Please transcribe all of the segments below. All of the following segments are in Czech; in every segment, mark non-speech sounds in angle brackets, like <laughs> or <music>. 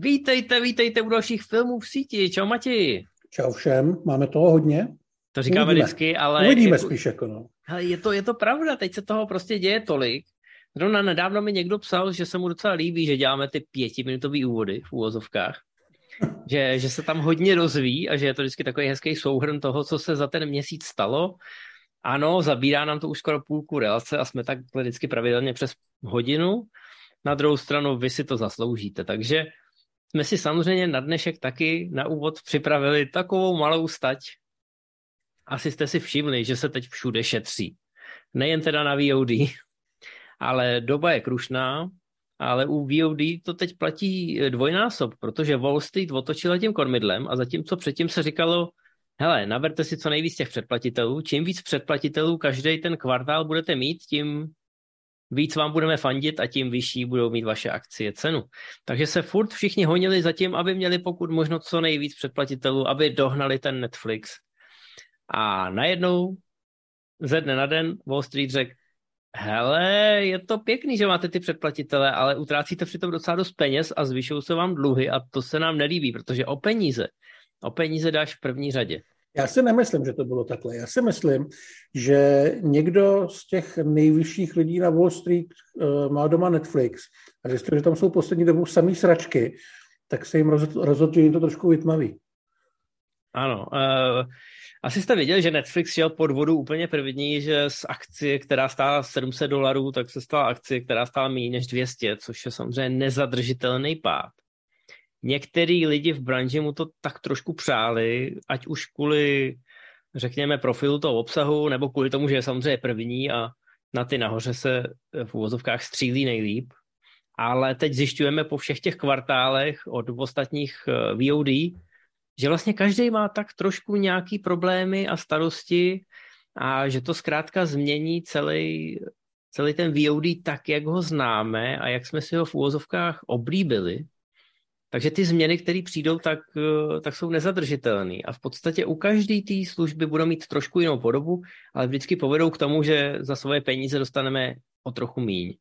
Vítejte, vítejte u dalších filmů v síti. Čau Mati. Čau všem, máme toho hodně. To říkáme Uvidíme. vždycky, ale... Uvidíme jako, spíš jako no. Ale je to, je to pravda, teď se toho prostě děje tolik. Zrovna nedávno mi někdo psal, že se mu docela líbí, že děláme ty pětiminutové úvody v úvozovkách. <laughs> že, že se tam hodně rozvíjí a že je to vždycky takový hezký souhrn toho, co se za ten měsíc stalo. Ano, zabírá nám to už skoro půlku relace a jsme tak vždycky pravidelně přes hodinu. Na druhou stranu vy si to zasloužíte, takže jsme si samozřejmě na dnešek taky na úvod připravili takovou malou stať. Asi jste si všimli, že se teď všude šetří. Nejen teda na VOD, ale doba je krušná, ale u VOD to teď platí dvojnásob, protože Wall Street otočila tím kormidlem a zatímco předtím se říkalo, hele, naberte si co nejvíc těch předplatitelů, čím víc předplatitelů každý ten kvartál budete mít, tím víc vám budeme fandit a tím vyšší budou mít vaše akcie cenu. Takže se furt všichni honili za tím, aby měli pokud možno co nejvíc předplatitelů, aby dohnali ten Netflix. A najednou ze dne na den Wall Street řekl, hele, je to pěkný, že máte ty předplatitele, ale utrácíte přitom docela dost peněz a zvyšují se vám dluhy a to se nám nelíbí, protože o peníze, o peníze dáš v první řadě. Já si nemyslím, že to bylo takhle. Já si myslím, že někdo z těch nejvyšších lidí na Wall Street uh, má doma Netflix a zjistil, že tam jsou poslední dobou samý sračky, tak se jim rozhodl, že jim to trošku vytmaví. Ano. Uh, asi jste viděli, že Netflix šel pod vodu úplně první, že z akcie, která stála 700 dolarů, tak se stala akcie, která stála méně než 200, což je samozřejmě nezadržitelný pád. Některý lidi v branži mu to tak trošku přáli, ať už kvůli, řekněme, profilu toho obsahu, nebo kvůli tomu, že je samozřejmě první a na ty nahoře se v úvozovkách střílí nejlíp. Ale teď zjišťujeme po všech těch kvartálech od ostatních eh, VOD, že vlastně každý má tak trošku nějaký problémy a starosti a že to zkrátka změní celý, celý ten VOD tak, jak ho známe a jak jsme si ho v úvozovkách oblíbili. Takže ty změny, které přijdou, tak, eh, tak jsou nezadržitelné. A v podstatě u každé té služby budou mít trošku jinou podobu, ale vždycky povedou k tomu, že za svoje peníze dostaneme o trochu míň.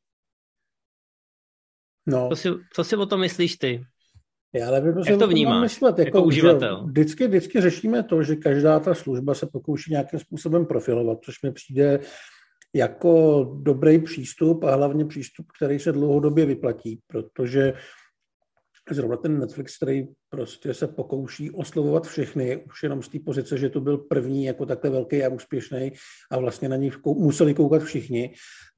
No. Co, si, co si o tom myslíš ty? Já nevím, Jak to vnímáš myslet, jako, jako uživatel? Vždycky, vždycky řešíme to, že každá ta služba se pokouší nějakým způsobem profilovat, což mi přijde jako dobrý přístup a hlavně přístup, který se dlouhodobě vyplatí, protože zrovna ten Netflix, který prostě se pokouší oslovovat všechny, už jenom z té pozice, že to byl první jako takhle velký a úspěšný a vlastně na něj museli koukat všichni,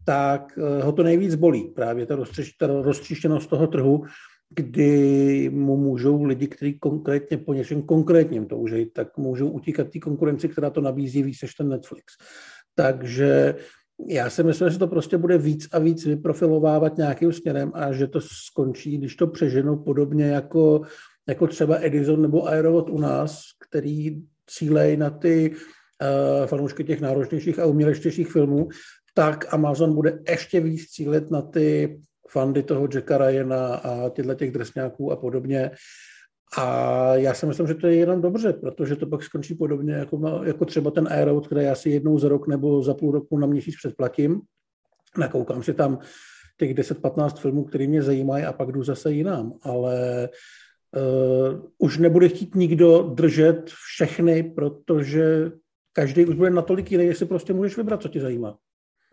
tak eh, ho to nejvíc bolí. Právě ta, roztříštěnost toho trhu, kdy mu můžou lidi, kteří konkrétně po něčem konkrétním toužejí, tak můžou utíkat té konkurenci, která to nabízí víc než ten Netflix. Takže já si myslím, že to prostě bude víc a víc vyprofilovávat nějakým směrem a že to skončí, když to přeženou podobně jako, jako třeba Edison nebo Aerovod u nás, který cílejí na ty uh, fanoušky těch náročnějších a umělečtějších filmů, tak Amazon bude ještě víc cílit na ty fandy toho Jacka Ryana a těchto těch drsňáků a podobně. A já si myslím, že to je jenom dobře, protože to pak skončí podobně jako, jako třeba ten Aerout, který já si jednou za rok nebo za půl roku na měsíc předplatím. Nakoukám si tam těch 10-15 filmů, které mě zajímají a pak jdu zase jinam. Ale uh, už nebude chtít nikdo držet všechny, protože každý už bude natolik jiný, jestli prostě můžeš vybrat, co ti zajímá.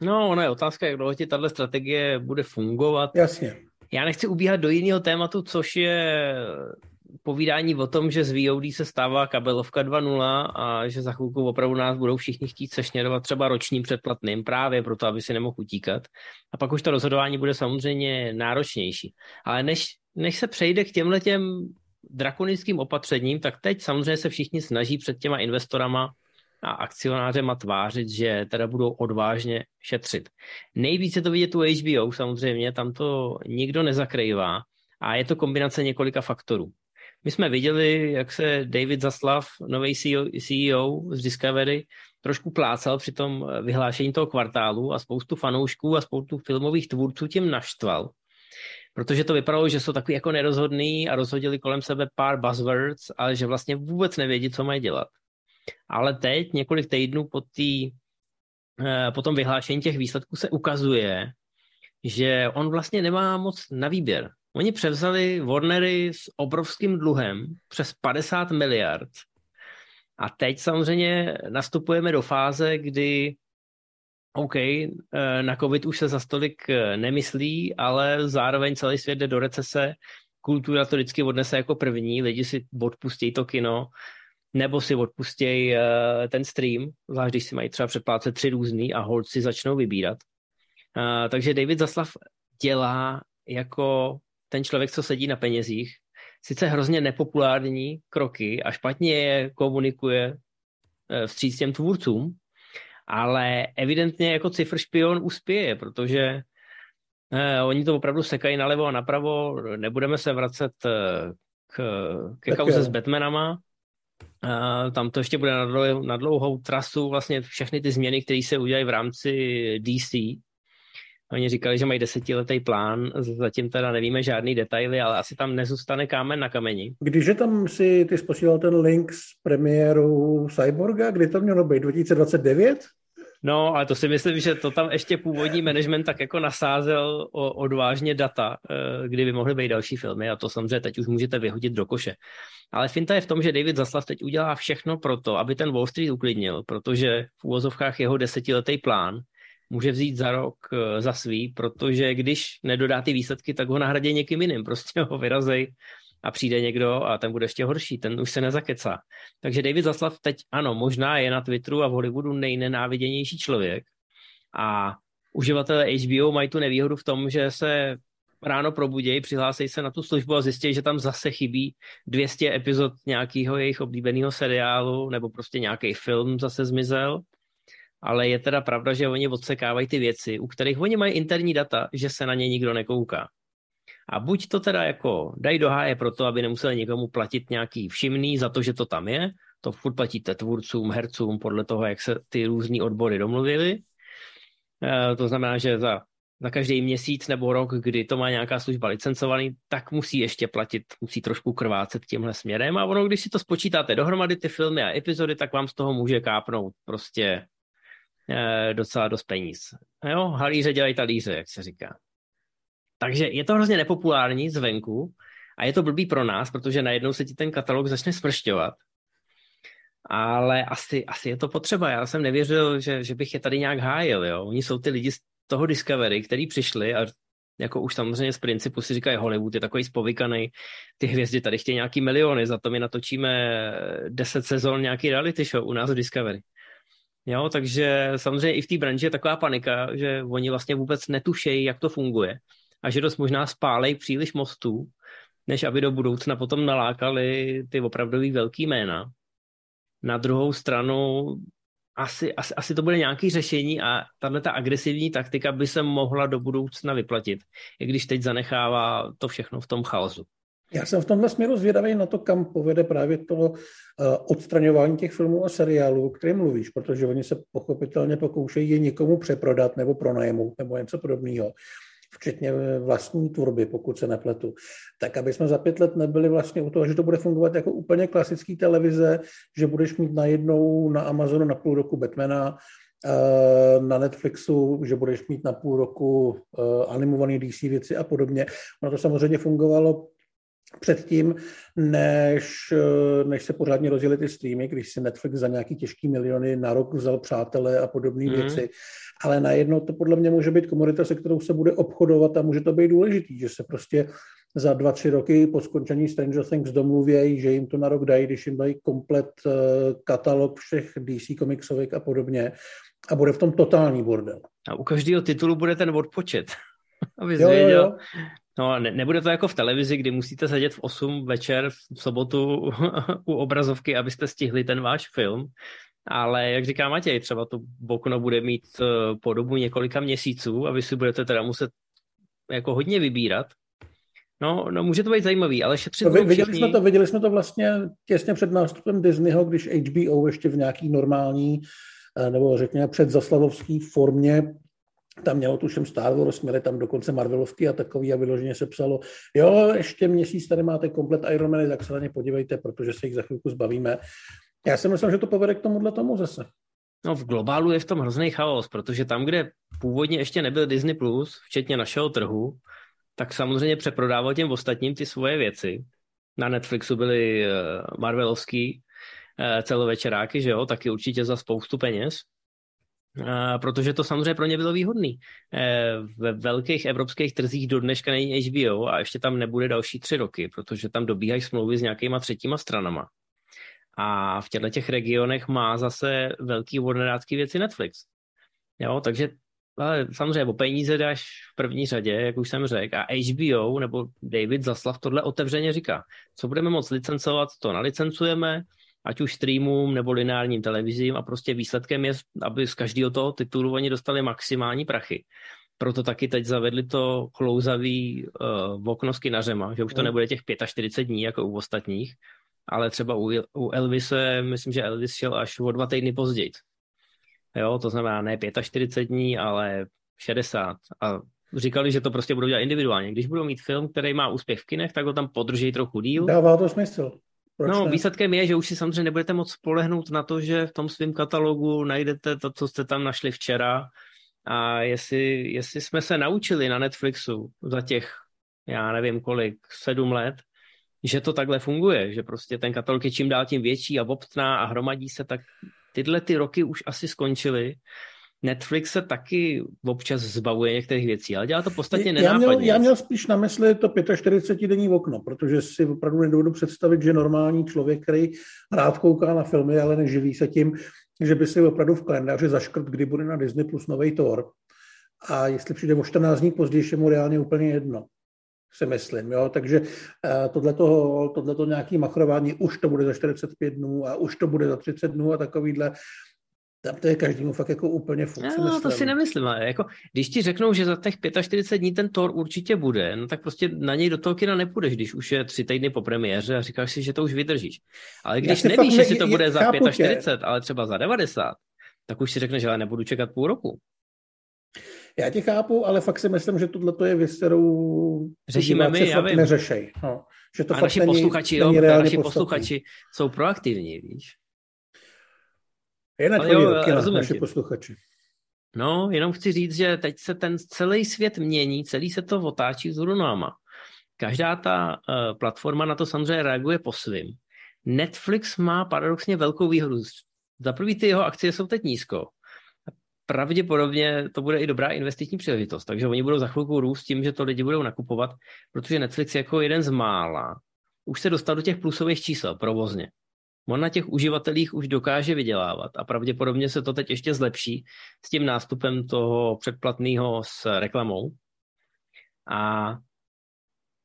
No, ona je otázka, jak dlouho ti tahle strategie bude fungovat. Jasně. Já nechci ubíhat do jiného tématu, což je povídání o tom, že z VOD se stává kabelovka 2.0 a že za chvilku opravdu nás budou všichni chtít sešněrovat třeba ročním předplatným právě proto, aby si nemohl utíkat. A pak už to rozhodování bude samozřejmě náročnější. Ale než, než se přejde k těmhle těm drakonickým opatřením, tak teď samozřejmě se všichni snaží před těma investorama a akcionářema tvářit, že teda budou odvážně šetřit. Nejvíce to vidět u HBO, samozřejmě, tam to nikdo nezakrývá a je to kombinace několika faktorů. My jsme viděli, jak se David Zaslav, nový CEO, CEO z Discovery, trošku plácal při tom vyhlášení toho kvartálu a spoustu fanoušků a spoustu filmových tvůrců tím naštval. Protože to vypadalo, že jsou takový jako nerozhodný a rozhodili kolem sebe pár buzzwords, ale že vlastně vůbec nevědí, co mají dělat. Ale teď, několik týdnů po, tý, eh, po tom vyhlášení těch výsledků se ukazuje, že on vlastně nemá moc na výběr. Oni převzali Warnery s obrovským dluhem přes 50 miliard. A teď samozřejmě nastupujeme do fáze, kdy OK, eh, na COVID už se za stolik eh, nemyslí, ale zároveň celý svět jde do recese, kultura to vždycky odnese jako první, lidi si odpustí to kino, nebo si odpustí uh, ten stream, zvlášť když si mají třeba předplácet tři různý a hold si začnou vybírat. Takže David Zaslav dělá jako ten člověk, co sedí na penězích, sice hrozně nepopulární kroky a špatně je komunikuje uh, vstříc těm tvůrcům, ale evidentně jako cifr špion uspěje, protože Eh, oni to opravdu sekají nalevo a napravo, nebudeme se vracet eh, k, ke kauze s Batmanama, eh, tam to ještě bude na, dlouhou, na dlouhou trasu, vlastně všechny ty změny, které se udělají v rámci DC. Oni říkali, že mají desetiletý plán, zatím teda nevíme žádný detaily, ale asi tam nezůstane kámen na kameni. Když je tam si ty sposílal ten link s premiérou Cyborga, kdy to mělo být, 2029? No, ale to si myslím, že to tam ještě původní management tak jako nasázel o, odvážně data, eh, kdyby mohly být další filmy a to samozřejmě teď už můžete vyhodit do koše. Ale finta je v tom, že David Zaslav teď udělá všechno pro to, aby ten Wall Street uklidnil, protože v úvozovkách jeho desetiletý plán může vzít za rok eh, za svý, protože když nedodá ty výsledky, tak ho nahradí někým jiným, <laughs> prostě ho vyrazej a přijde někdo a ten bude ještě horší, ten už se nezakecá. Takže David Zaslav teď, ano, možná je na Twitteru a v Hollywoodu nejnenáviděnější člověk a uživatelé HBO mají tu nevýhodu v tom, že se ráno probudějí, přihlásí se na tu službu a zjistí, že tam zase chybí 200 epizod nějakého jejich oblíbeného seriálu nebo prostě nějaký film zase zmizel. Ale je teda pravda, že oni odsekávají ty věci, u kterých oni mají interní data, že se na ně nikdo nekouká. A buď to teda jako dají do háje proto, aby nemuseli někomu platit nějaký všimný za to, že to tam je, to furt platíte tvůrcům, hercům, podle toho, jak se ty různé odbory domluvili. E, to znamená, že za, za každý měsíc nebo rok, kdy to má nějaká služba licencovaný, tak musí ještě platit, musí trošku krvácet tímhle směrem a ono, když si to spočítáte dohromady ty filmy a epizody, tak vám z toho může kápnout prostě docela dost peníz. Jo, halíře dělají talíře, jak se říká. Takže je to hrozně nepopulární zvenku a je to blbý pro nás, protože najednou se ti ten katalog začne smršťovat. Ale asi, asi je to potřeba. Já jsem nevěřil, že, že bych je tady nějak hájil. Jo? Oni jsou ty lidi z toho Discovery, který přišli a jako už samozřejmě z principu si říkají Hollywood je takový spovykaný, ty hvězdy tady chtějí nějaký miliony, za to my natočíme 10 sezon nějaký reality show u nás v Discovery. Jo, takže samozřejmě i v té branži je taková panika, že oni vlastně vůbec netušejí, jak to funguje a že dost možná spálej příliš mostů, než aby do budoucna potom nalákali ty opravdový velký jména. Na druhou stranu asi, asi, asi to bude nějaké řešení a tahle ta agresivní taktika by se mohla do budoucna vyplatit, i když teď zanechává to všechno v tom chaosu. Já jsem v tomhle směru zvědavý na to, kam povede právě to uh, odstraňování těch filmů a seriálů, o kterém mluvíš, protože oni se pochopitelně pokoušejí je někomu přeprodat nebo pronajmout nebo něco podobného včetně vlastní tvorby, pokud se nepletu, tak aby jsme za pět let nebyli vlastně u toho, že to bude fungovat jako úplně klasický televize, že budeš mít najednou na Amazonu na půl roku Batmana, eh, na Netflixu, že budeš mít na půl roku eh, animovaný DC věci a podobně. Ono to samozřejmě fungovalo předtím, než, než se pořádně rozjeli ty streamy, když si Netflix za nějaký těžký miliony na rok vzal přátelé a podobné mm. věci. Ale najednou to podle mě může být komodita, se kterou se bude obchodovat a může to být důležitý, že se prostě za dva, tři roky po skončení Stranger Things domluvějí, že jim to na rok dají, když jim dají komplet eh, katalog všech DC komiksovek a podobně. A bude v tom totální bordel. A u každého titulu bude ten odpočet. <laughs> Aby jo, jo, jo. No, ne, nebude to jako v televizi, kdy musíte sedět v 8 večer v sobotu <laughs> u obrazovky, abyste stihli ten váš film. Ale jak říká Matěj, třeba to okno bude mít eh, po dobu několika měsíců a vy si budete teda muset jako hodně vybírat. No, no může to být zajímavý, ale šetřit no, viděli, všichni... jsme to, viděli jsme to vlastně těsně před nástupem Disneyho, když HBO ještě v nějaký normální eh, nebo řekněme předzaslavovský formě tam mělo tuším Star Wars, měli tam dokonce Marvelovský a takový a vyloženě se psalo, jo, ještě měsíc tady máte komplet Iron Man, tak se na ně podívejte, protože se jich za chvilku zbavíme. Já si myslím, že to povede k tomuhle tomu zase. No v globálu je v tom hrozný chaos, protože tam, kde původně ještě nebyl Disney+, Plus, včetně našeho trhu, tak samozřejmě přeprodával těm ostatním ty svoje věci. Na Netflixu byly eh, Marvelovský eh, celovečeráky, že jo, taky určitě za spoustu peněz. Protože to samozřejmě pro ně bylo výhodný. Ve velkých evropských trzích do dneška není HBO a ještě tam nebude další tři roky, protože tam dobíhají smlouvy s nějakýma třetíma stranama. A v těchto těch regionech má zase velký warnerácký věci Netflix. Jo, takže ale samozřejmě o peníze dáš v první řadě, jak už jsem řekl, a HBO nebo David Zaslav tohle otevřeně říká. Co budeme moc licencovat, to nalicencujeme, ať už streamům nebo lineárním televizím a prostě výsledkem je, aby z každého toho titulu oni dostali maximální prachy. Proto taky teď zavedli to klouzavý uh, okno s kinařema, že už to nebude těch 45 dní jako u ostatních, ale třeba u, u Elvise, myslím, že Elvis šel až o dva týdny později. Jo, to znamená ne 45 dní, ale 60. A říkali, že to prostě budou dělat individuálně. Když budou mít film, který má úspěch v kinech, tak ho tam podrží trochu díl. Dává to smysl. Proč no, ne? výsledkem je, že už si samozřejmě nebudete moc spolehnout na to, že v tom svém katalogu najdete to, co jste tam našli včera. A jestli, jestli jsme se naučili na Netflixu za těch, já nevím kolik, sedm let, že to takhle funguje, že prostě ten katalog je čím dál tím větší a obtná a hromadí se, tak tyhle ty roky už asi skončily. Netflix se taky občas zbavuje některých věcí, ale dělá to podstatně nenápadně. Já měl, já měl spíš na mysli to 45-denní okno, protože si opravdu nedovedu představit, že normální člověk, který rád kouká na filmy, ale neživí se tím, že by si opravdu v kalendáři zaškrt, kdy bude na Disney plus nový Thor. A jestli přijde o 14 dní později, je mu reálně úplně jedno si myslím. Jo? Takže eh, tohleto, tohleto nějaký machrování, už to bude za 45 dnů a už to bude za 30 dnů a takovýhle, tam to je každému fakt jako úplně furt. No, to si nemyslím, ale jako, když ti řeknou, že za těch 45 dní ten Thor určitě bude, no tak prostě na něj do toho kina nepůjdeš, když už je tři týdny po premiéře a říkáš si, že to už vydržíš. Ale když nevíš, že si to bude za 45, ale třeba za 90, tak už si řekneš, že ale nebudu čekat půl roku. Já tě chápu, ale fakt si myslím, že tohle je věc, kterou řešíme my, já vím. neřešej. No, že to a naši není, posluchači, není jo, naši posluchači jsou proaktivní, víš. Je na tvoji ruky, naši posluchači. No, jenom chci říct, že teď se ten celý svět mění, celý se to otáčí z náma. Každá ta uh, platforma na to samozřejmě reaguje po svým. Netflix má paradoxně velkou výhodu. Za prvý ty jeho akcie jsou teď nízko pravděpodobně to bude i dobrá investiční příležitost. Takže oni budou za chvilku růst tím, že to lidi budou nakupovat, protože Netflix jako jeden z mála už se dostal do těch plusových čísel provozně. On na těch uživatelích už dokáže vydělávat a pravděpodobně se to teď ještě zlepší s tím nástupem toho předplatného s reklamou. A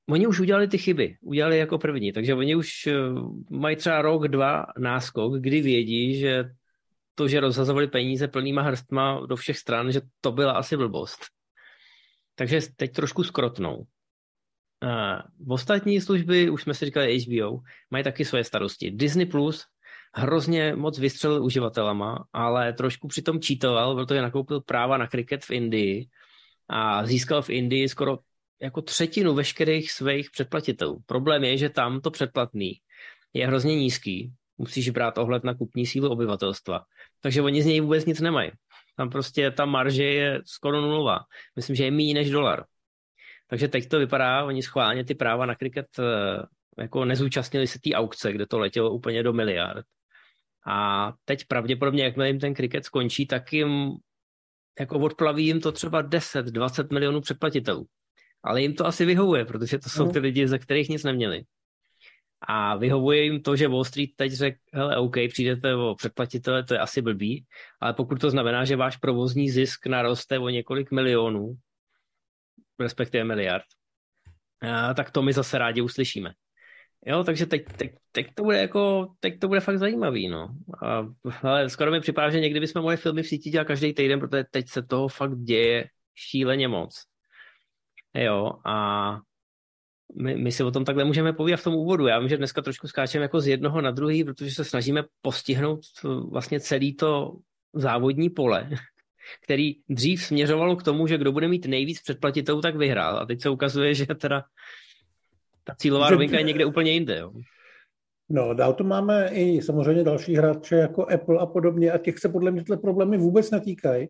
oni už udělali ty chyby, udělali jako první, takže oni už eh, mají třeba rok, dva náskok, kdy vědí, že to, že rozhazovali peníze plnýma hrstma do všech stran, že to byla asi blbost. Takže teď trošku skrotnou. V ostatní služby, už jsme si říkali HBO, mají taky svoje starosti. Disney Plus hrozně moc vystřelil uživatelama, ale trošku přitom čítoval, protože nakoupil práva na kriket v Indii a získal v Indii skoro jako třetinu veškerých svých předplatitelů. Problém je, že tam to předplatný je hrozně nízký musíš brát ohled na kupní sílu obyvatelstva. Takže oni z něj vůbec nic nemají. Tam prostě ta marže je skoro nulová. Myslím, že je méně než dolar. Takže teď to vypadá, oni schválně ty práva na kriket eh, jako nezúčastnili se té aukce, kde to letělo úplně do miliard. A teď pravděpodobně, jakmile jim ten kriket skončí, tak jim jako odplaví jim to třeba 10-20 milionů předplatitelů. Ale jim to asi vyhovuje, protože to jsou no. ty lidi, ze kterých nic neměli. A vyhovuje jim to, že Wall Street teď řekl, hele, OK, přijdete o předplatitele, to je asi blbý, ale pokud to znamená, že váš provozní zisk naroste o několik milionů, respektive miliard, tak to my zase rádi uslyšíme. Jo, takže teď, teď, teď, to bude jako, teď to bude fakt zajímavý, no. A, ale skoro mi připadá, že někdy bychom mohli filmy v síti dělat každý týden, protože teď se toho fakt děje šíleně moc. Jo, a my, my si o tom takhle můžeme povídat v tom úvodu. Já vím, že dneska trošku skáčeme jako z jednoho na druhý, protože se snažíme postihnout vlastně celý to závodní pole, který dřív směřovalo k tomu, že kdo bude mít nejvíc předplatitelů, tak vyhrál. A teď se ukazuje, že teda ta cílová rovinka je někde úplně jinde. Jo. No, dál to máme i samozřejmě další hráče jako Apple a podobně a těch se podle mě tyhle problémy vůbec netýkají,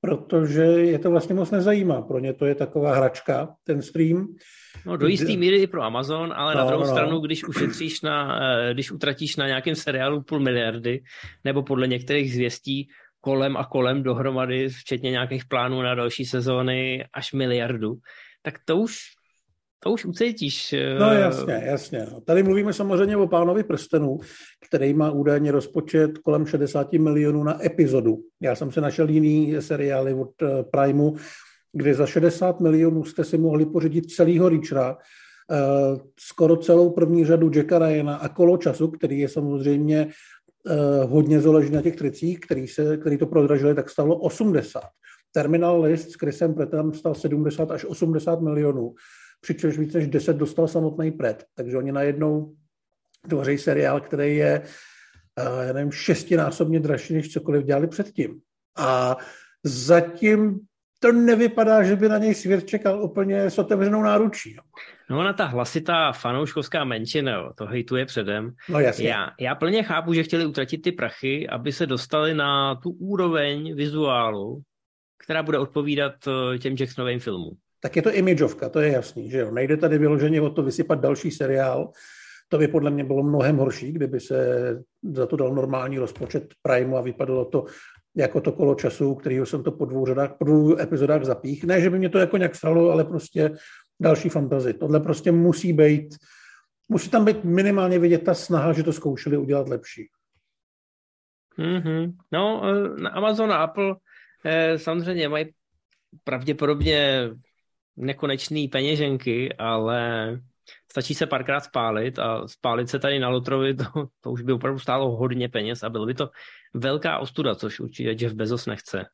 protože je to vlastně moc nezajímá. Pro ně to je taková hračka, ten stream. No do jistý míry i pro Amazon, ale no, na druhou no. stranu, když ušetříš na, eh, když utratíš na nějakém seriálu půl miliardy, nebo podle některých zvěstí kolem a kolem dohromady, včetně nějakých plánů na další sezóny, až miliardu, tak to už to už ucítíš. Eh, no jasně, jasně. Tady mluvíme samozřejmě o pánovi prstenů, který má údajně rozpočet kolem 60 milionů na epizodu. Já jsem se našel jiný seriály od eh, Primeu, kde za 60 milionů jste si mohli pořídit celýho Richera, eh, skoro celou první řadu Jacka Ryana a kolo času, který je samozřejmě hodně záleží na těch tricích, který, se, který to prodražili, tak stalo 80. Terminal List s Chrisem Pretem stal 70 až 80 milionů přičemž víc než 10 dostal samotný Pret. Takže oni najednou tvoří seriál, který je, eh, já nevím, šestinásobně dražší, než cokoliv dělali předtím. A zatím to nevypadá, že by na něj svět čekal úplně s otevřenou náručí. No, ona ta hlasitá fanouškovská menšina, jo, to hejtuje předem. No jasně. Já, já plně chápu, že chtěli utratit ty prachy, aby se dostali na tu úroveň vizuálu, která bude odpovídat eh, těm Jacksonovým filmům tak je to imageovka, to je jasný, že jo. Nejde tady vyloženě o to vysypat další seriál, to by podle mě bylo mnohem horší, kdyby se za to dal normální rozpočet Primeu a vypadalo to jako to kolo času, kterýho jsem to po dvou, řadách, po dvou epizodách zapích. Ne, že by mě to jako nějak stalo, ale prostě další fantazy. Tohle prostě musí být, musí tam být minimálně vidět ta snaha, že to zkoušeli udělat lepší. Mm-hmm. No, eh, na Amazon a Apple eh, samozřejmě mají pravděpodobně nekonečný peněženky, ale stačí se párkrát spálit a spálit se tady na Lotrovi, to, to už by opravdu stálo hodně peněz a bylo by to velká ostuda, což určitě Jeff Bezos nechce.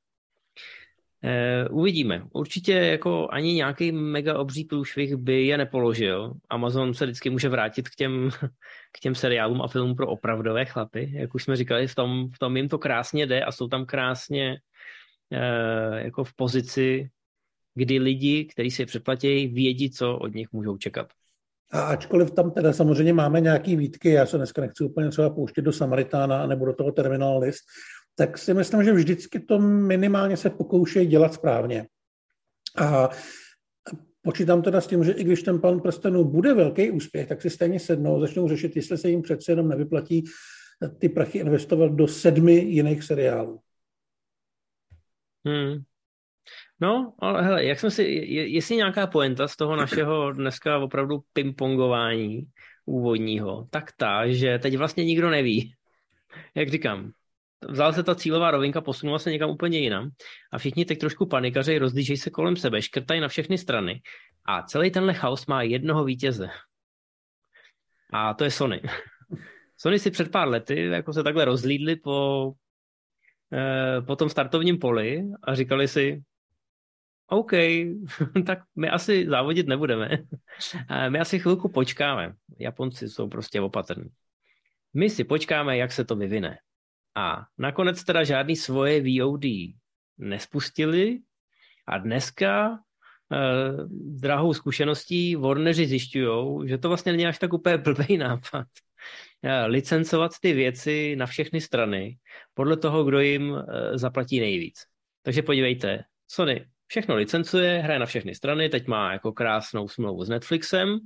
E, uvidíme. Určitě jako ani nějaký mega obří průšvih by je nepoložil. Amazon se vždycky může vrátit k těm, <laughs> k těm seriálům a filmům pro opravdové chlapy. Jak už jsme říkali, v tom, v tom jim to krásně jde a jsou tam krásně e, jako v pozici kdy lidi, kteří si je přeplatí, vědí, co od nich můžou čekat. A ačkoliv tam teda samozřejmě máme nějaký výtky, já se dneska nechci úplně třeba pouštět do Samaritána nebo do toho terminal list, tak si myslím, že vždycky to minimálně se pokoušejí dělat správně. A počítám teda s tím, že i když ten pan prstenů bude velký úspěch, tak si stejně sednou, začnou řešit, jestli se jim přece jenom nevyplatí ty prachy investovat do sedmi jiných seriálů. Hmm. No, ale hele, jak jsem si, je, jestli nějaká poenta z toho našeho dneska opravdu pingpongování úvodního, tak ta, že teď vlastně nikdo neví. <laughs> Jak říkám, vzala se ta cílová rovinka, posunula se někam úplně jinam a všichni teď trošku panikaři, rozdížejí se kolem sebe, škrtají na všechny strany a celý tenhle chaos má jednoho vítěze. A to je Sony. <laughs> Sony si před pár lety jako se takhle rozlídli po, eh, po tom startovním poli a říkali si, OK, <laughs> tak my asi závodit nebudeme. <laughs> My asi chvilku počkáme. Japonci jsou prostě opatrní. My si počkáme, jak se to vyvine. A nakonec teda žádný svoje VOD nespustili a dneska eh, drahou zkušeností Warneri zjišťují, že to vlastně není až tak úplně blbý nápad. Eh, licencovat ty věci na všechny strany podle toho, kdo jim eh, zaplatí nejvíc. Takže podívejte, Sony všechno licencuje, hraje na všechny strany, teď má jako krásnou smlouvu s Netflixem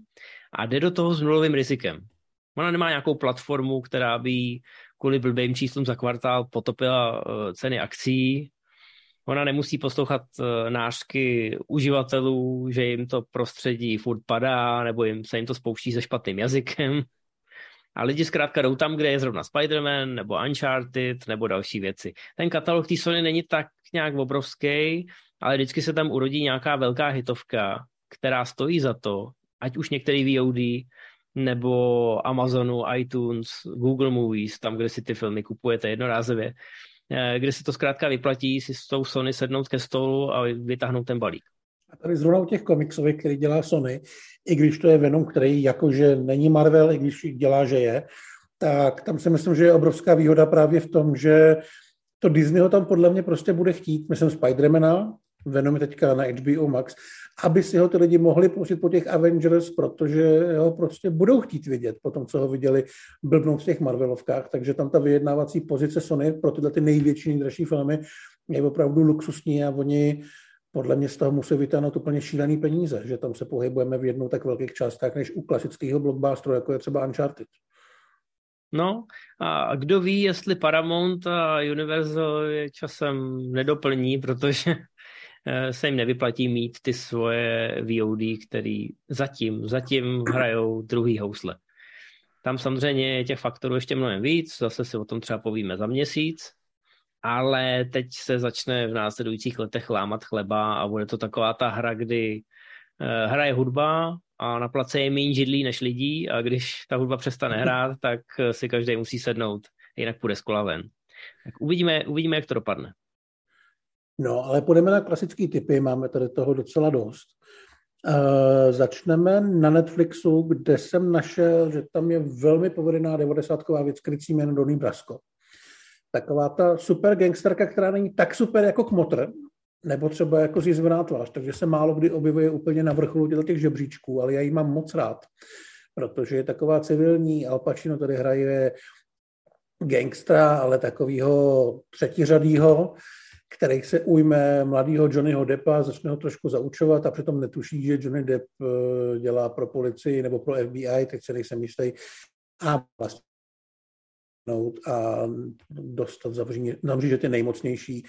a jde do toho s nulovým rizikem. Ona nemá nějakou platformu, která by kvůli blbým číslům za kvartál potopila uh, ceny akcí. Ona nemusí poslouchat uh, nářky uživatelů, že jim to prostředí furt padá, nebo jim se jim to spouští se špatným jazykem. A lidi zkrátka jdou tam, kde je zrovna Spider-Man, nebo Uncharted, nebo další věci. Ten katalog té Sony není tak nějak obrovský, ale vždycky se tam urodí nějaká velká hitovka, která stojí za to, ať už některý VOD, nebo Amazonu, iTunes, Google Movies, tam, kde si ty filmy kupujete jednorázově, eh, kde si to zkrátka vyplatí si s tou Sony sednout ke stolu a vytáhnout ten balík. A tady zrovna u těch komiksových, který dělá Sony, i když to je Venom, který jakože není Marvel, i když dělá, že je, tak tam si myslím, že je obrovská výhoda právě v tom, že to Disney ho tam podle mě prostě bude chtít. Myslím Spidermana, Venom teďka na HBO Max, aby si ho ty lidi mohli pustit po těch Avengers, protože ho prostě budou chtít vidět po tom, co ho viděli blbnout v těch Marvelovkách, takže tam ta vyjednávací pozice Sony pro tyhle ty největší, nejdražší filmy je opravdu luxusní a oni podle mě z toho musí vytáhnout úplně šílený peníze, že tam se pohybujeme v jednou tak velkých částech, než u klasického blockbusteru, jako je třeba Uncharted. No a kdo ví, jestli Paramount a Universal je časem nedoplní, protože se jim nevyplatí mít ty svoje VOD, který zatím, zatím hrajou druhý housle. Tam samozřejmě je těch faktorů ještě mnohem víc, zase si o tom třeba povíme za měsíc, ale teď se začne v následujících letech lámat chleba a bude to taková ta hra, kdy eh, hraje hudba a na place je méně židlí než lidí a když ta hudba přestane <laughs> hrát, tak eh, si každý musí sednout, jinak půjde z kola ven. Tak uvidíme, uvidíme, jak to dopadne. No, ale půjdeme na klasické typy, máme tady toho docela dost. Uh, začneme na Netflixu, kde jsem našel, že tam je velmi povedená 90 věc, krycí jméno Donny Brasco. Taková ta super gangsterka, která není tak super jako Kmotr, nebo třeba jako zjizvená tvář, takže se málo kdy objevuje úplně na vrcholu těch žebříčků, ale já ji mám moc rád, protože je taková civilní, Al Pacino tady hraje gangstra, ale takového třetiřadýho, který se ujme mladého Johnnyho Deppa, začne ho trošku zaučovat a přitom netuší, že Johnny Depp eh, dělá pro policii nebo pro FBI, tak se nejsem jistý. A vlastně a dostat za mříže ty nejmocnější.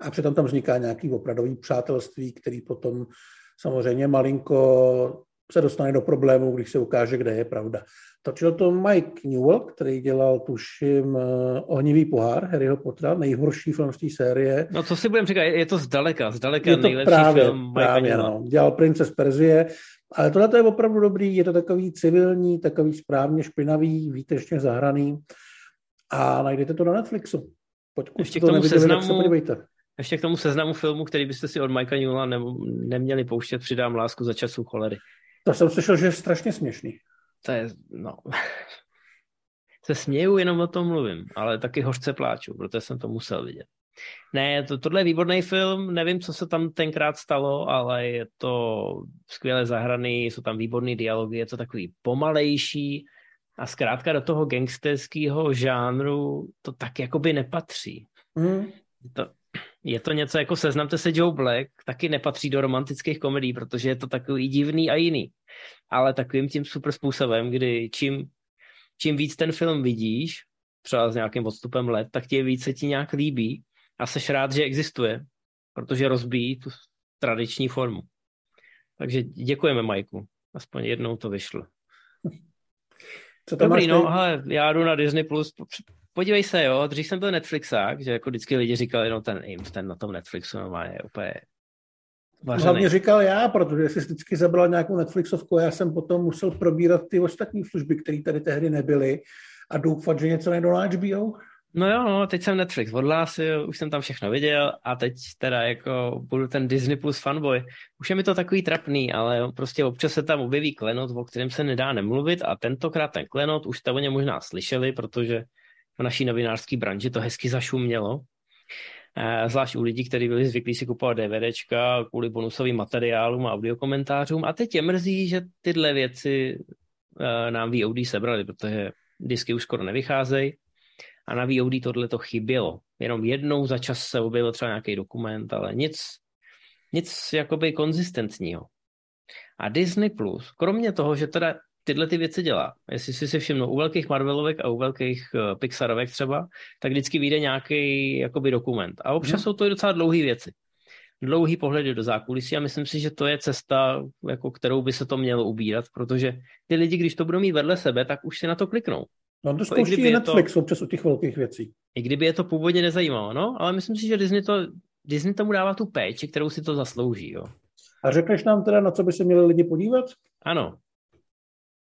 A přitom tam vzniká nějaký opravdový přátelství, který potom samozřejmě malinko se dostane do problému, když se ukáže, kde je pravda. Točil to Mike Newell, který dělal, tuším, eh, Ohnivý pohár Harryho Pottera, nejhorší film z té série. No co si budeme říkat, je to zdaleka, zdaleka je to nejlepší právě, film právě, no. Dělal Princes Perzie, ale tohle je opravdu dobrý, je to takový civilní, takový správně špinavý, výtečně zahraný a najdete to na Netflixu. Pokud ještě to neviděli, seznamu, se podívejte. Ještě k tomu seznamu filmu, který byste si od Mikea Newella ne, neměli pouštět, přidám lásku za času cholery. To jsem slyšel, že je strašně směšný. To je, no, <laughs> se směju, jenom o tom mluvím, ale taky hořce pláču, protože jsem to musel vidět. Ne, to, tohle je výborný film, nevím, co se tam tenkrát stalo, ale je to skvěle zahraný, jsou tam výborný dialogy, je to takový pomalejší, a zkrátka do toho gangsterského žánru to tak jakoby nepatří. Mm. To, je to něco jako seznamte se Joe Black, taky nepatří do romantických komedií, protože je to takový divný a jiný. Ale takovým tím super způsobem, kdy čím, čím víc ten film vidíš, třeba s nějakým odstupem let, tak ti víc se ti nějak líbí a seš rád, že existuje, protože rozbíjí tu tradiční formu. Takže děkujeme, Majku. Aspoň jednou to vyšlo. Co Dobrý, no, hele, já jdu na Disney+, Plus. Podívej se, jo, dřív jsem byl Netflixák, že jako vždycky lidi říkali, no ten Ames, ten na tom Netflixu no, je úplně Vařený. Hlavně říkal já, protože jsi vždycky zabral nějakou Netflixovku a já jsem potom musel probírat ty ostatní služby, které tady tehdy nebyly a doufat, že něco najdu na HBO. No jo, no, teď jsem Netflix odhlásil, už jsem tam všechno viděl a teď teda jako budu ten Disney Plus fanboy. Už je mi to takový trapný, ale prostě občas se tam objeví klenot, o kterém se nedá nemluvit a tentokrát ten klenot, už jste o něm možná slyšeli, protože v naší novinářské branži to hezky zašumělo. Eh, zvlášť u lidí, kteří byli zvyklí si kupovat DVDčka kvůli bonusovým materiálům a audiokomentářům. A teď je mrzí, že tyhle věci eh, nám VOD sebrali, protože disky už skoro nevycházejí a na VOD tohle to chybělo. Jenom jednou za čas se objevil třeba nějaký dokument, ale nic, nic jakoby konzistentního. A Disney Plus, kromě toho, že teda tyhle ty věci dělá. Jestli si si všimnu, u velkých Marvelovek a u velkých uh, Pixarovek třeba, tak vždycky vyjde nějaký jakoby dokument. A občas hmm. jsou to i docela dlouhé věci. Dlouhý pohledy do zákulisí a myslím si, že to je cesta, jako kterou by se to mělo ubírat, protože ty lidi, když to budou mít vedle sebe, tak už si na to kliknou. No to zkouší i Netflix to, občas u těch velkých věcí. I kdyby je to původně nezajímalo, no, ale myslím si, že Disney, to, Disney tomu dává tu péči, kterou si to zaslouží, jo. A řekneš nám teda, na co by se měli lidi podívat? Ano.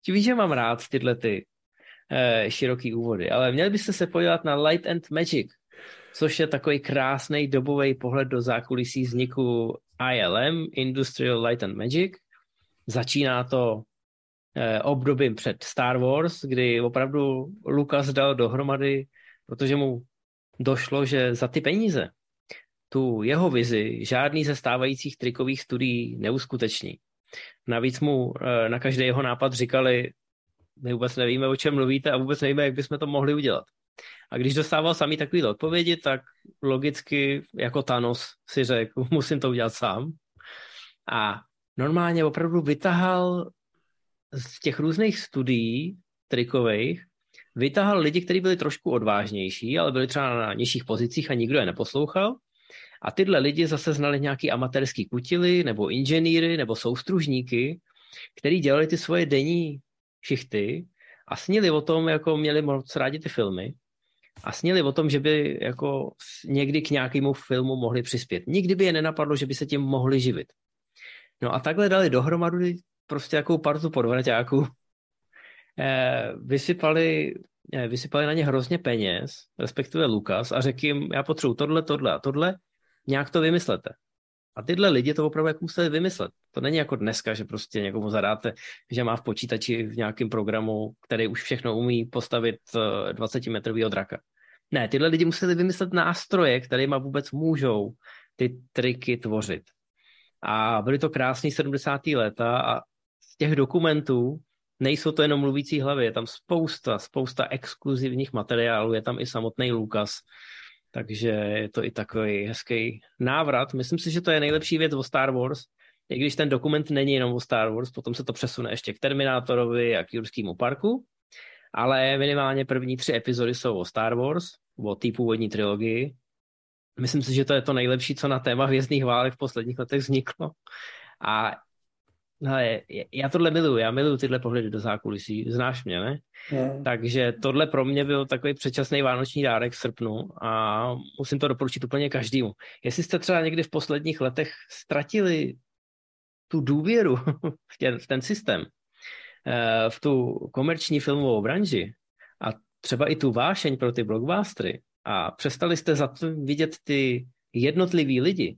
Ti víš, že mám rád tyhle ty eh, široký úvody, ale měli byste se podívat na Light and Magic, což je takový krásný dobový pohled do zákulisí vzniku ILM, Industrial Light and Magic. Začíná to Eh, obdobím před Star Wars, kdy opravdu Lucas dal dohromady, protože mu došlo, že za ty peníze tu jeho vizi žádný ze stávajících trikových studií neuskuteční. Navíc mu eh, na každý jeho nápad říkali, my vůbec nevíme, o čem mluvíte a vůbec nevíme, jak bychom to mohli udělat. A když dostával samý takový odpovědi, tak logicky jako Thanos si řekl, <laughs> musím to udělat sám. A normálně opravdu vytahal z těch různých studií trikových, vytahal lidi, kteří byli trošku odvážnější, ale byli třeba na nižších pozicích a nikdo je neposlouchal. A tyhle lidi zase znali nějaký amatérský kutily, nebo inženýry, nebo soustružníky, který dělali ty svoje denní šichty a snili o tom, jako měli moc rádi ty filmy a snili o tom, že by jako někdy k nějakému filmu mohli přispět. Nikdy by je nenapadlo, že by se tím mohli živit. No a takhle dali dohromady prostě jakou partu podvraťáků. <laughs> Eh, vysypali, eh, vysypali na ně hrozně peněz, respektive Lukas, a řekl jim, já potřebuji tohle, tohle a tohle, nějak to vymyslete. A tyhle lidi to opravdu jako museli vymyslet. To není jako dneska, že prostě někomu zadáte, že má v počítači v nějakém programu, který už všechno umí postavit 20 eh, metrového draka. Ne, tyhle lidi museli vymyslet nástroje, kterými vůbec můžou ty triky tvořit. A byly to krásné 70. léta a z těch dokumentů nejsou to jenom mluvící hlavy, je tam spousta, spousta exkluzivních materiálů, je tam i samotný Lukas, takže je to i takový hezký návrat. Myslím si, že to je nejlepší věc o Star Wars, i když ten dokument není jenom o Star Wars, potom se to přesune ještě k Terminátorovi a k Jurskému parku, ale minimálně první tři epizody jsou o Star Wars, o té původní trilogii. Myslím si, že to je to nejlepší, co na téma hvězdných válek v posledních letech vzniklo. A Hele, já tohle miluju, já miluju tyhle pohledy do zákulisí, znáš mě, ne? No. Takže tohle pro mě byl takový předčasný vánoční dárek v srpnu a musím to doporučit úplně každému. Jestli jste třeba někdy v posledních letech ztratili tu důvěru <laughs> v ten, v ten systém, eh, v tu komerční filmovou branži a třeba i tu vášeň pro ty blockbustery a přestali jste za to vidět ty jednotlivý lidi,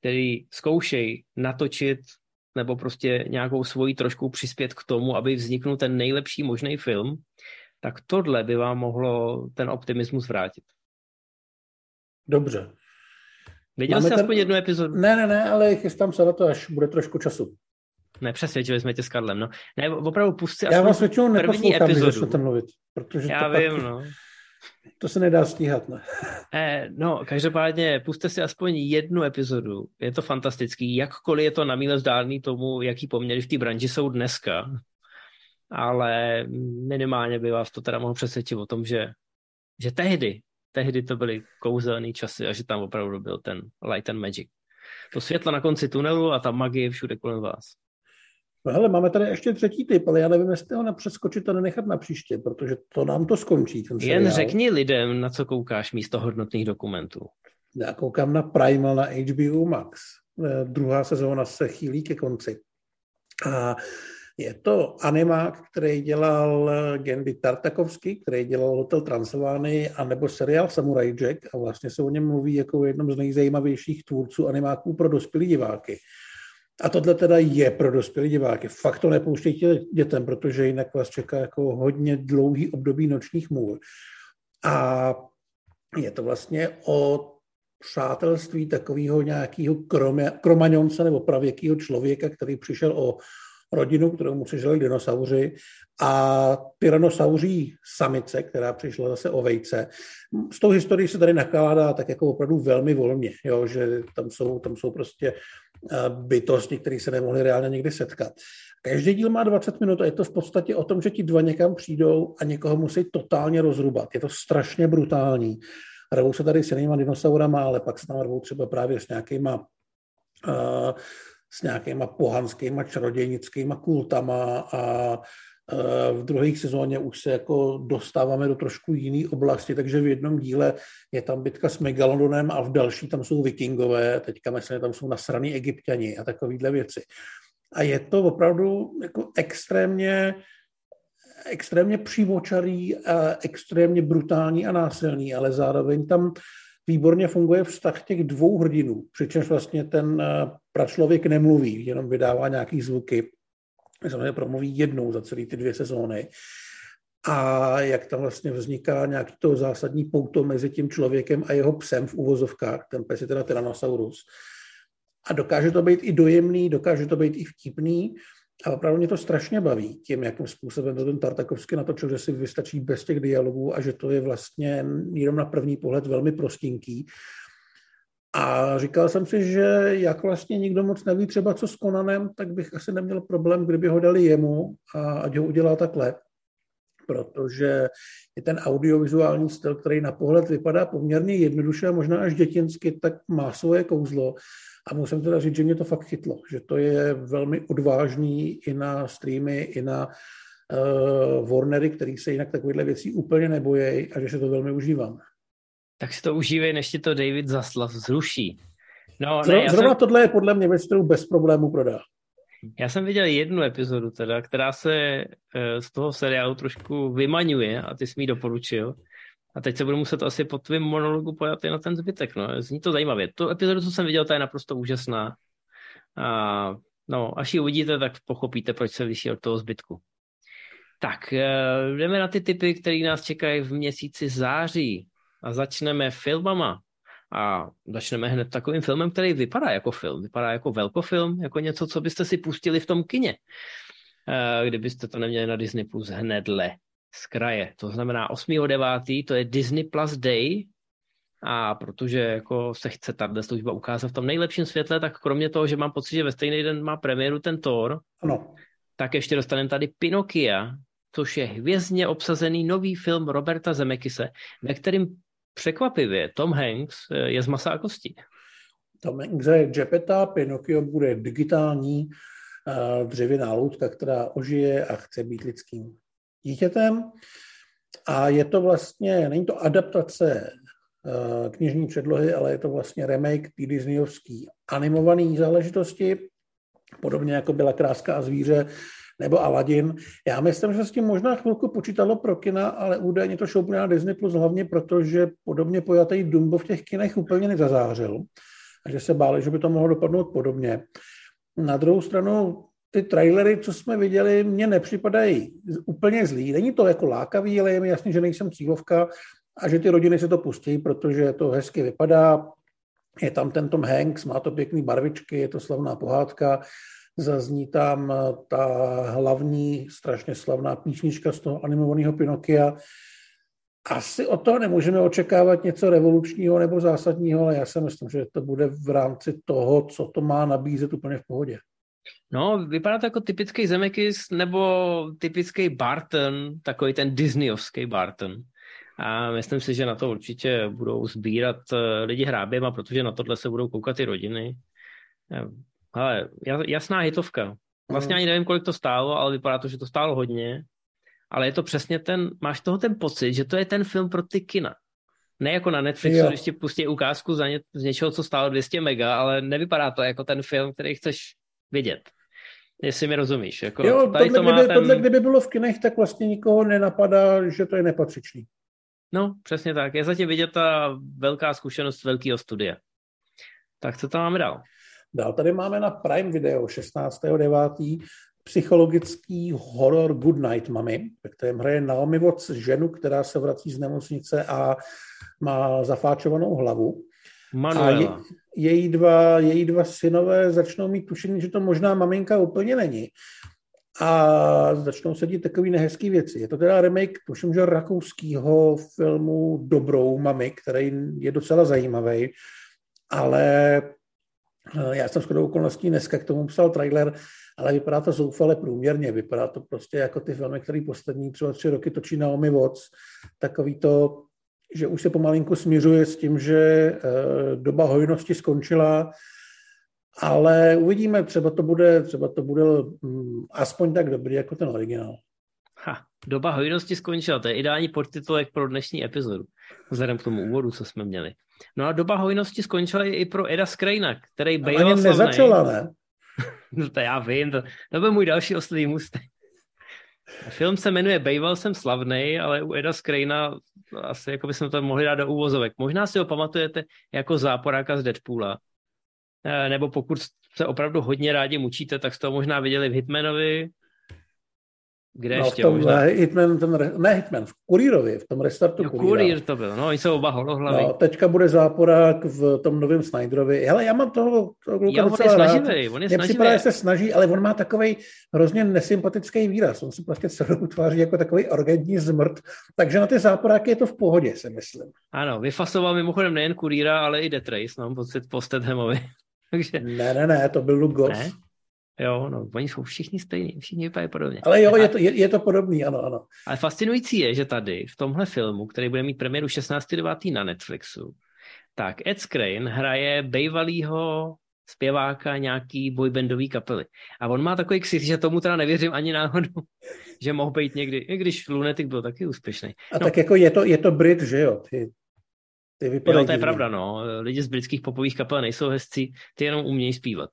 který zkoušejí natočit nebo prostě nějakou svoji trošku přispět k tomu, aby vzniknul ten nejlepší možný film, tak tohle by vám mohlo ten optimismus vrátit. Dobře. Viděl jsi ten... aspoň jednu epizodu? Ne, ne, ne, ale chystám se na to, až bude trošku času. Nepřesvědčili jsme tě s Karlem, no. Ne, opravdu pustit Já vás většinou první epizodu. když mluvit. Protože Já to vím, pak... no. To se nedá stíhat, ne? <laughs> Eh, no, každopádně puste si aspoň jednu epizodu. Je to fantastický, jakkoliv je to na míle vzdálný tomu, jaký poměry v té branži jsou dneska. Ale minimálně by vás to teda mohlo přesvědčit o tom, že, že tehdy, tehdy to byly kouzelné časy a že tam opravdu byl ten light and magic. To světlo na konci tunelu a ta magie všude kolem vás. No hele, máme tady ještě třetí typ, ale já nevím, jestli ho nepřeskočit a nenechat na příště, protože to nám to skončí. Ten Jen řekni lidem, na co koukáš místo hodnotných dokumentů. Já koukám na Primal na HBO Max. Eh, druhá sezóna se chýlí ke konci. A je to animák, který dělal Gendy Tartakovsky, který dělal Hotel Transylvány, anebo seriál Samurai Jack a vlastně se o něm mluví jako o jednom z nejzajímavějších tvůrců animáků pro dospělé diváky. A tohle teda je pro dospělé diváky. Fakt to nepouštějte dětem, protože jinak vás čeká jako hodně dlouhý období nočních můr. A je to vlastně o přátelství takového nějakého kromaňonce nebo pravěkého člověka, který přišel o rodinu, kterou mu přežili dinosauři a tyrannosauří samice, která přišla zase o vejce. S tou historií se tady nakládá tak jako opravdu velmi volně, jo, že tam jsou, tam jsou prostě bytosti, které se nemohly reálně někdy setkat. Každý díl má 20 minut a je to v podstatě o tom, že ti dva někam přijdou a někoho musí totálně rozrubat. Je to strašně brutální. Rvou se tady s jinýma dinosaurama, ale pak se tam rvou třeba právě s nějakýma uh, s nějakýma pohanskýma čarodějnickýma kultama a v druhé sezóně už se jako dostáváme do trošku jiné oblasti, takže v jednom díle je tam bitka s Megalodonem a v další tam jsou vikingové, teďka myslím, tam jsou nasraný egyptiani a takovéhle věci. A je to opravdu jako extrémně extrémně přímočarý, a extrémně brutální a násilný, ale zároveň tam výborně funguje vztah těch dvou hrdinů, přičemž vlastně ten eh, pračlověk nemluví, jenom vydává nějaký zvuky. Samozřejmě promluví jednou za celé ty dvě sezóny. A jak tam vlastně vzniká nějaký to zásadní pouto mezi tím člověkem a jeho psem v uvozovkách, ten pes je teda Tyrannosaurus. A dokáže to být i dojemný, dokáže to být i vtipný. A opravdu mě to strašně baví tím, jakým způsobem to ten Tartakovský natočil, že si vystačí bez těch dialogů a že to je vlastně jenom na první pohled velmi prostinký. A říkal jsem si, že jak vlastně nikdo moc neví třeba co s Konanem, tak bych asi neměl problém, kdyby ho dali jemu a ať ho udělá takhle. Protože je ten audiovizuální styl, který na pohled vypadá poměrně jednoduše a možná až dětinsky, tak má svoje kouzlo. A musím teda říct, že mě to fakt chytlo, že to je velmi odvážný i na streamy, i na uh, Warnery, který se jinak takovýhle věcí úplně nebojí a že se to velmi užívám. Tak si to užívej, než ti to David Zaslav zruší. No, ne, Zrovna jsem... tohle je podle mě věc, kterou bez problému prodá. Já jsem viděl jednu epizodu teda, která se eh, z toho seriálu trošku vymaňuje a ty jsi mi doporučil. A teď se budu muset asi po tvém monologu pojat i na ten zbytek. No. Zní to zajímavě. Tu epizodu, co jsem viděl, ta je naprosto úžasná. A, no, až ji uvidíte, tak pochopíte, proč se liší od toho zbytku. Tak, eh, jdeme na ty typy, které nás čekají v měsíci září. A začneme filmama. A začneme hned takovým filmem, který vypadá jako film. Vypadá jako velkofilm, jako něco, co byste si pustili v tom kině. Eh, kdybyste to neměli na Disney Plus hnedle z kraje. To znamená 8.9. to je Disney Plus Day a protože jako se chce tato služba ukázat v tom nejlepším světle, tak kromě toho, že mám pocit, že ve stejný den má premiéru ten Thor, ano. tak ještě dostaneme tady Pinokia, což je hvězdně obsazený nový film Roberta Zemekise, ve kterým překvapivě Tom Hanks eh, je z masa a kosti. Tom Hanks je Jepeta, Pinokio bude digitální uh, dřevěná loutka, která ožije a chce být lidským dítětem. A je to vlastně, není to adaptace uh, knižní předlohy, ale je to vlastně remake té disneyovský animované záležitosti, podobně jako byla Kráska a zvíře nebo Aladdin. Já myslím, že s tím možná chvilku počítalo pro kina, ale údajně to šoupne na Disney Plus hlavně proto, že podobně pojatý Dumbo v těch kinech úplně nezazářil a že se báli, že by to mohlo dopadnout podobně. Na druhou stranu ty trailery, co jsme viděli, mně nepřipadají úplně zlý. Není to jako lákavý, ale je mi jasný, že nejsem cílovka a že ty rodiny se to pustí, protože to hezky vypadá. Je tam ten Tom Hanks, má to pěkný barvičky, je to slavná pohádka, zazní tam ta hlavní, strašně slavná písnička z toho animovaného Pinokia. Asi od toho nemůžeme očekávat něco revolučního nebo zásadního, ale já si myslím, že to bude v rámci toho, co to má nabízet úplně v pohodě. No, vypadá to jako typický Zemekis nebo typický Barton, takový ten Disneyovský Barton. A myslím si, že na to určitě budou sbírat eh, lidi hráběma, protože na tohle se budou koukat i rodiny. Ale jasná hitovka. Vlastně ani nevím, kolik to stálo, ale vypadá to, že to stálo hodně. Ale je to přesně ten, máš toho ten pocit, že to je ten film pro ty kina. Ne jako na Netflixu, jo. když ti pustí ukázku za ně, z něčeho, co stálo 200 mega, ale nevypadá to jako ten film, který chceš vidět. Jestli mi rozumíš. Jako jo, tohle, to kdyby, ten... tohle kdyby bylo v kinech, tak vlastně nikoho nenapadá, že to je nepatřičný. No, přesně tak. Je zatím vidět ta velká zkušenost velkého studia. Tak co tam máme dál? Dál tady máme na Prime Video 16.9. psychologický horor Good Night Mami, ve kterém hraje Naomi Watts ženu, která se vrací z nemocnice a má zafáčovanou hlavu. Manuela. A je, její, dva, její dva synové začnou mít tušení, že to možná maminka úplně není. A začnou se dít takové nehezké věci. Je to teda remake, tuším, že rakouského filmu Dobrou mami, který je docela zajímavý, ale já jsem shodou okolností dneska k tomu psal trailer, ale vypadá to zoufale průměrně. Vypadá to prostě jako ty filmy, které poslední třeba tři roky točí Naomi Watts. Takový to že už se pomalinku směřuje s tím, že eh, doba hojnosti skončila, ale uvidíme, třeba to bude, třeba to bude mm, aspoň tak dobrý jako ten originál. Ha, doba hojnosti skončila, to je ideální podtitulek pro dnešní epizodu, vzhledem k tomu úvodu, co jsme měli. No a doba hojnosti skončila i pro Eda Skrejna, který býval nezačala, ne? <laughs> no to já vím, to, to byl můj další oslý můstek. Film se jmenuje Bejval jsem slavnej, ale u Eda Skrejna asi jako bychom to mohli dát do úvozovek. Možná si ho pamatujete jako záporáka z Deadpoola. E, nebo pokud se opravdu hodně rádi mučíte, tak jste to možná viděli v Hitmanovi, Kde no, ještě v tom, možná? Hitman, ten, ne Hitman, v Kurýrovi, v tom restartu Jo, Kurýra. Kurýr to byl, no, jsou oba holohlavy. No, teďka bude záporák v tom novém Snyderovi. Hele, já mám toho, toho kluka jo, on je snaživý, on je Mně připadá, že se snaží, ale on má takový hrozně nesympatický výraz. On se prostě celou tváří jako takový urgentní zmrt. Takže na ty záporáky je to v pohodě, si myslím. Ano, vyfasoval mimochodem nejen Kurýra, ale i Death Race, mám pocit po Stedhamovi. <laughs> Takže, Ne, ne, ne, to byl Luke Goss. ne? Jo, no, oni jsou všichni stejní, všichni vypadají podobně. Ale jo, je to, je, je to podobný, ano, ano. Ale fascinující je, že tady v tomhle filmu, který bude mít premiéru 16.9. na Netflixu, tak Ed Skrein hraje bejvalýho zpěváka nějaký boybandový kapely. A on má takový ksich, že tomu teda nevěřím ani náhodou, <laughs> že mohl být někdy, i když Lunatic byl taky úspěšný. A No. tak jako je to, je to Brit, že jo? Ty, ty Jo, to je divně. pravda, no. Lidi z britských popových kapel nejsou hezcí, ty jenom umějí zpívat.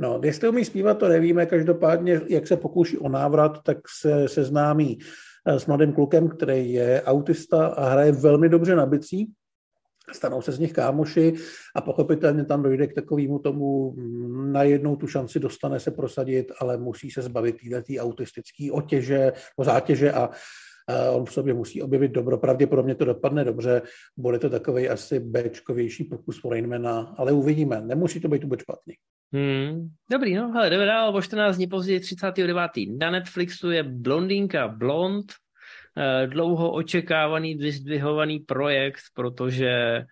No, jestli umí zpívat, to nevíme. Každopádně, jak se pokouší o návrat, tak se seznámí eh, s mladým klukem, který je autista a hraje velmi dobře na bicí. Stanou se z nich kámoši a pochopitelně tam dojde k takovému tomu, mm, najednou tu šanci dostane se prosadit, ale musí se zbavit této autistické otěže, zátěže a on v sobě musí objevit dobro. Pravděpodobně to dopadne dobře, bude to takový asi Bčkovější pokus Rainmana, ale uvidíme. Nemusí to být vůbec špatný. Hmm. Dobrý, no, hele, jdeme dál, o 14 dní později 39. Na Netflixu je Blondýnka Blond, eh, dlouho očekávaný, vyzdvihovaný projekt, protože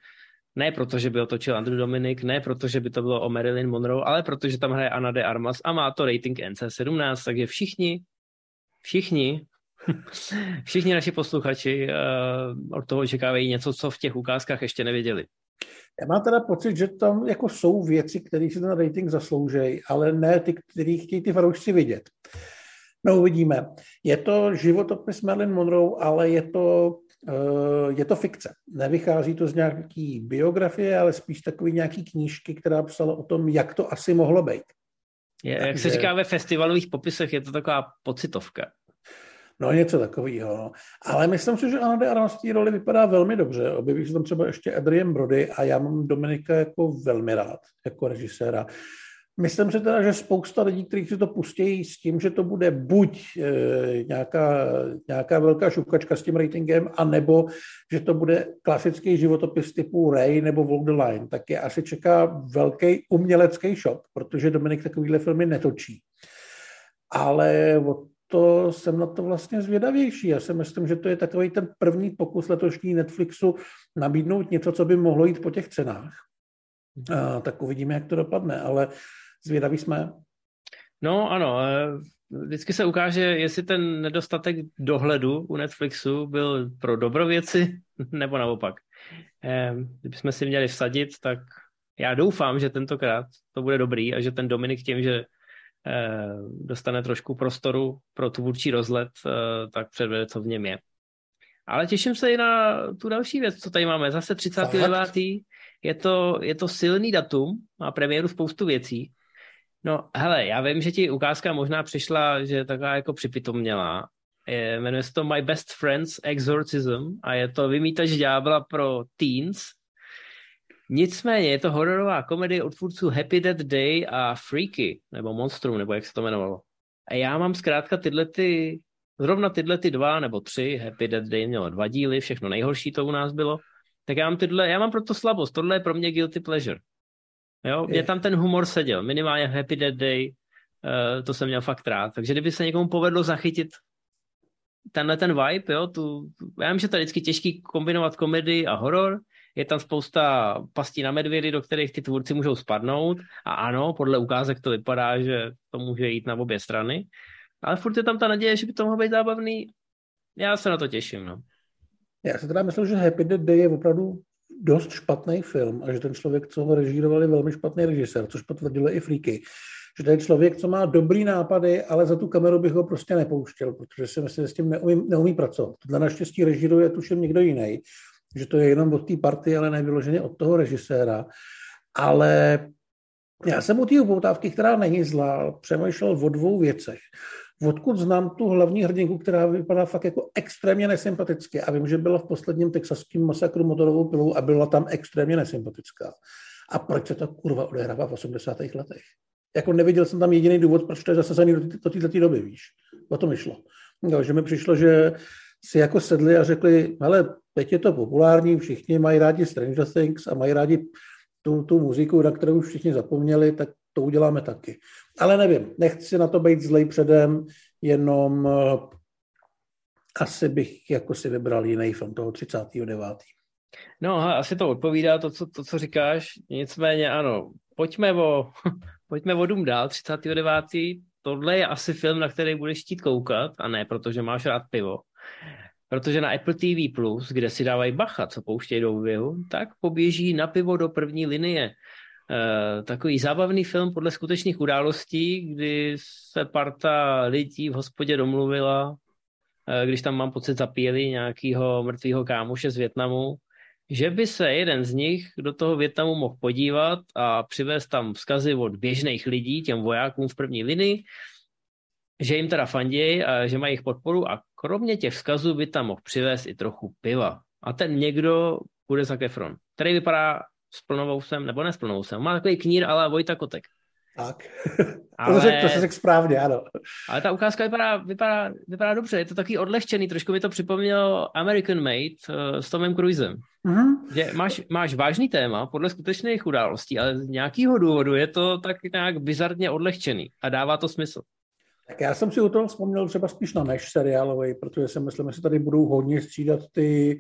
ne proto, že by točil Andrew Dominik, ne proto, že by to bylo o Marilyn Monroe, ale protože tam hraje Anna de Armas a má to rating NC17, takže všichni, všichni, <laughs> všichni naši posluchači uh, od toho očekávají něco, co v těch ukázkách ještě nevěděli. Já mám teda pocit, že tam jako jsou věci, které si ten rating zasloužejí, ale ne ty, které chtějí ty fanoušci vidět. No uvidíme. Je to životopis Marilyn Monroe, ale je to, uh, je to fikce. Nevychází to z nějaký biografie, ale spíš takový nějaký knížky, která psala o tom, jak to asi mohlo být. Je, jak se Takže- říká ve festivalových popisech, je to taková pocitovka. No něco takového. No. Ale myslím si, že Anna de Armas v té roli vypadá velmi dobře. Objeví se tam třeba ještě Adrian Brody a já mám Dominika jako velmi rád, jako režiséra. Myslím si teda, že spousta lidí, kteří si to pustí s tím, že to bude buď e, nějaká, nějaká velká šukačka s tím ratingem, anebo že to bude klasický životopis typu Ray nebo Walk the Line, tak je asi čeká velký umělecký šok, protože Dominik takovýhle filmy netočí. Ale o to jsem na to vlastně zvědavější. Já si myslím, že to je takový ten první pokus letošní Netflixu nabídnout něco, co by mohlo jít po těch cenách. A, tak uvidíme, jak to dopadne, ale zvědaví jsme. No ano, eh, vždycky se ukáže, jestli ten nedostatek dohledu u Netflixu byl pro dobrověci, <laughs> nebo naopak. Eh, Kdybychom si měli vsadit, tak já doufám, že tentokrát to bude dobrý a že ten Dominik tím, že dostane trošku prostoru pro tvůrčí rozlet, eh, tak předvede, co v něm je. Ale těším se i na tu další věc, co tady máme. Zase 39. Je to, je to silný datum, má premiéru spoustu věcí. No, hele, já vím, že ti ukázka možná přišla, že taková jako připitomnělá. Je, jmenuje se to My Best Friend's Exorcism a je to vymítač ďábla pro teens. Nicméně je to hororová komedie od tvůrců Happy Death Day a Freaky, nebo Monstrum, nebo jak se to jmenovalo. A já mám zkrátka tyhle ty, zrovna tyhle ty dva nebo tři, Happy Death Day mělo dva díly, všechno nejhorší to u nás bylo, tak já mám tyhle, já mám proto slabost, tohle je pro mě guilty pleasure. Jo, mě Je. tam ten humor seděl, minimálně Happy Death Day, uh, to jsem měl fakt rád, takže kdyby se někomu povedlo zachytit tenhle ten vibe, jo, tu, já vím, že to je vždycky těžký kombinovat komedii a horor, je tam spousta pastí na medvědy, do kterých ty tvůrci můžou spadnout a ano, podle ukázek to vypadá, že to může jít na obě strany, ale furt je tam ta naděje, že by to mohlo být zábavný, já se na to těším, no. Já si teda myslím, že Happy Death Day je opravdu dost špatný film a že ten člověk, co ho režíroval, je velmi špatný režisér, což potvrdilo i Freaky. Že je člověk, co má dobrý nápady, ale za tu kameru bych ho prostě nepouštěl, protože si myslím, že s tím neumí, neumí pracovat. Tohle naštěstí režíruje tuším někdo jiný, že to je jenom od té party, ale nevyloženě od toho režiséra. Ale já jsem u té upoutávky, která není zlá, přemýšlel o dvou věcech. Odkud znám tu hlavní hrdinku, která vypadá fakt jako extrémně nesympaticky a vím, že byla v posledním texaském masakru motorovou pilou a byla tam extrémně nesympatická. A proč se to kurva odehrává v 80. letech? Jako neviděl jsem tam jediný důvod, proč to je zasazený do, do této doby, víš? O to mi šlo. Jo, že mi přišlo, že si jako sedli a řekli, ale teď je to populární, všichni mají rádi Stranger Things a mají rádi tu, tu muziku, na kterou už všichni zapomněli, tak to uděláme taky. Ale nevím, nechci na to být zlej předem, jenom uh, asi bych jako si vybral jiný film toho 39. No, asi to odpovídá to, co, to, co říkáš. Nicméně ano, pojďme o, <laughs> pojďme o dům dál, 39. Tohle je asi film, na který budeš chtít koukat, a ne protože máš rád pivo. Protože na Apple TV+, Plus, kde si dávají bacha, co pouštějí do oběhu, tak poběží na pivo do první linie. E, takový zábavný film podle skutečných událostí, kdy se parta lidí v hospodě domluvila, e, když tam mám pocit zapíjeli nějakého mrtvého kámoše z Větnamu, že by se jeden z nich do toho Větnamu mohl podívat a přivést tam vzkazy od běžných lidí, těm vojákům v první linii, že jim teda fandějí a že mají jejich podporu a kromě těch vzkazů by tam mohl přivést i trochu piva. A ten někdo bude za Efron, který vypadá s plnovousem, nebo ne s plnovousem, má takový knír ale Vojta Kotek. Tak. <laughs> Ale, to, řek, to se řekl správně, ano. Ale ta ukázka vypadá, vypadá, vypadá dobře, je to taky odlehčený, trošku mi to připomnělo American Made uh, s Tomem Cruisem. Mm-hmm. Že máš, máš vážný téma podle skutečných událostí, ale z nějakého důvodu je to tak nějak bizarně odlehčený a dává to smysl. Tak já jsem si u toho vzpomněl třeba spíš na než seriálový, protože si myslím, že se tady budou hodně střídat ty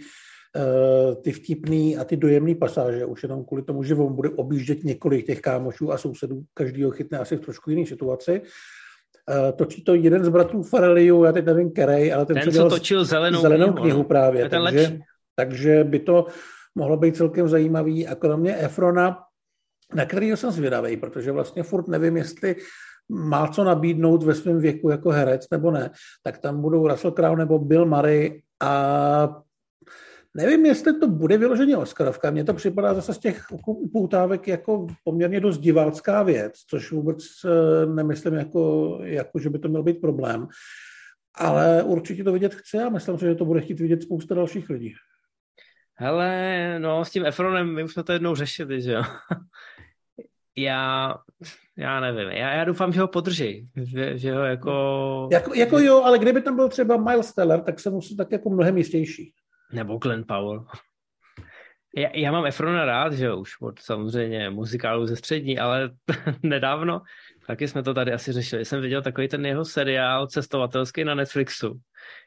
Eh, ty vtipný a ty dojemný pasáže, už jenom kvůli tomu, že on bude objíždět několik těch kámošů a sousedů, každýho chytne asi v trošku jiné situaci. Uh, točí to jeden z bratrů Fareliu, já teď nevím, který, ale ten, ten co točil zelenou, zelenou knihu, knihu právě. Ten takže, takže by to mohlo být celkem zajímavý. A kromě Efrona, na který jsem zvědavý, protože vlastně furt nevím, jestli má co nabídnout ve svém věku jako herec nebo ne, tak tam budou Russell Crowe nebo Bill Murray a Nevím, jestli to bude vyloženě Oscarovka. Mně to připadá zase z těch upoutávek jako poměrně dost divácká věc, což vůbec eh, nemyslím jako, jako, že by to měl být problém. Ale určitě to vidět chci a myslím si, že to bude chtít vidět spousta dalších lidí. Hele, no s tím Efronem, my už jsme to jednou řešili, že jo. <laughs> já, já nevím, já, já doufám, že ho podrží, že, že ho jako... jako... Jako jo, ale kdyby tam byl třeba Miles Teller, tak jsem musel tak jako mnohem jistější. Nebo Glenn Powell. Já, já mám Efrona rád, že už od samozřejmě muzikálu ze střední, ale <laughs> nedávno, taky jsme to tady asi řešili, jsem viděl takový ten jeho seriál cestovatelský na Netflixu,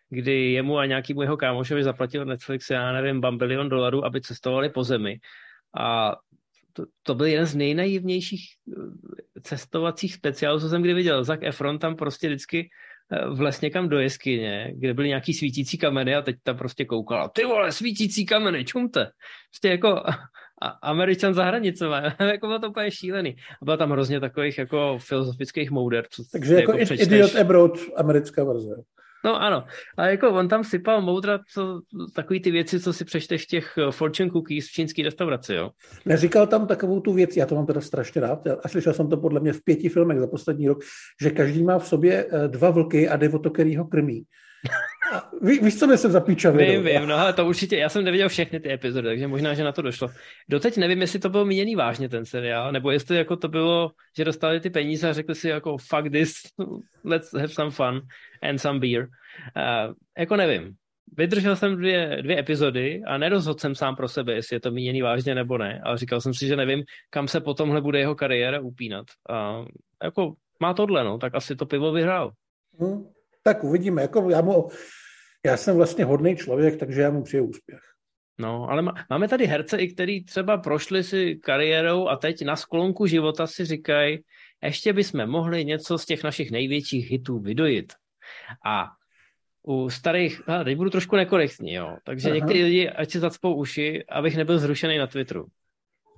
kdy jemu a nějakýmu jeho kámošovi zaplatil Netflix, já nevím, bambilion dolarů, aby cestovali po zemi. A to, to byl jeden z nejnaivnějších eh, cestovacích speciálů, co jsem kdy viděl. Zac Efron tam prostě vždycky vles někam do jeskyně, kde byly nějaký svítící kameny a teď tam prostě koukala, ty vole, svítící kameny, čumte. Prostě jako a Američan za hranicema, <laughs> jako bylo to úplně šílený. A byla tam hrozně takových jako filozofických mouder. Co Takže jako, jako Idiot Abroad, americká verze. No ano, a jako on tam sypal moudra co, takový ty věci, co si přečteš těch eh, fortune cookies v čínské restauraci, jo? Neříkal tam takovou tu věc, já to mám teda strašně rád, a slyšel jsem to podle mě v pěti filmech za poslední rok, že každý má v sobě eh, dva vlky a jde o to, který ho krmí. Ví, víš, co myslím za píčavě? Vím, vím, no ale to určitě, já jsem neviděl všechny ty epizody, takže možná, že na to došlo. Doteď nevím, jestli to bylo míněný vážně ten seriál, nebo jestli jako to bylo, že dostali ty peníze a řekli si jako fuck this, let's have some fun and some beer. Uh, jako nevím. Vydržel jsem dvě, dvě epizody a nerozhodl jsem sám pro sebe, jestli je to míněný vážně nebo ne, ale říkal jsem si, že nevím, kam se potomhle bude jeho kariéra upínat. A jako má tohle, no, tak asi to pivo vyhrál. Hmm. Tak uvidíme. Jako já, mu, já jsem vlastně hodný člověk, takže já mu přeju úspěch. No, ale máme tady herce, i který třeba prošli si kariérou a teď na sklonku života si říkají, ještě bychom mohli něco z těch našich největších hitů vydojit. A u starých, a teď budu trošku nekorektní, jo, takže někteří lidi, ať si zacpou uši, abych nebyl zrušený na Twitteru.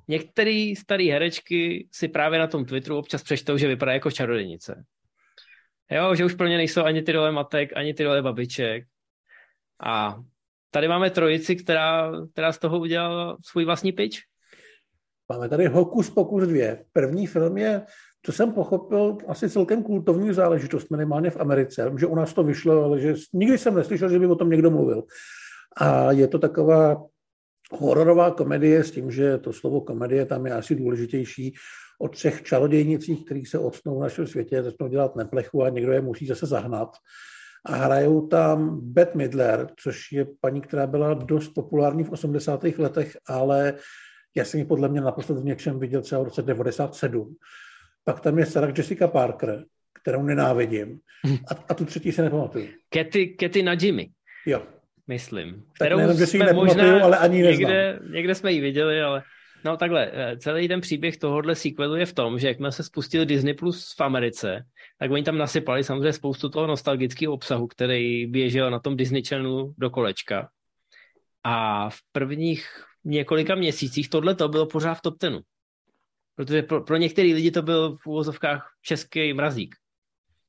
Některé staré herečky si právě na tom Twitteru občas přečtou, že vypadá jako čarodějnice. Jo, že už pro ně nejsou ani ty role matek, ani ty role babiček. A tady máme trojici, která, která z toho udělala svůj vlastní pitch. Máme tady Hokus Pokus 2. První film je, co jsem pochopil, asi celkem kultovní záležitost, minimálně v Americe. že u nás to vyšlo, ale že nikdy jsem neslyšel, že by o tom někdo mluvil. A je to taková hororová komedie s tím, že to slovo komedie tam je asi důležitější o třech čarodějnicích, kteří se odstnou v našem světě, začnou dělat neplechu a někdo je musí zase zahnat. A hrajou tam Beth Midler, což je paní, která byla dost populární v 80. letech, ale já jsem ji podle mě naposled v něčem viděl třeba v roce 97. Pak tam je Sarah Jessica Parker, kterou nenávidím. A, a tu třetí se nepamatuju. Katy, Katy Jimmy. Jo. Myslím. Kterou nejenom, že si ji možná ale ani někde, někde jsme ji viděli, ale No takhle, eh, celý ten příběh tohohle sequelu je v tom, že jakmile se spustili Disney Plus v Americe, tak oni tam nasypali samozřejmě spoustu toho nostalgického obsahu, který běžel na tom Disney Channelu do kolečka. A v prvních několika měsících tohle to bylo pořád v top tenu. Protože pro, pro některé lidi to byl v úvozovkách český mrazík.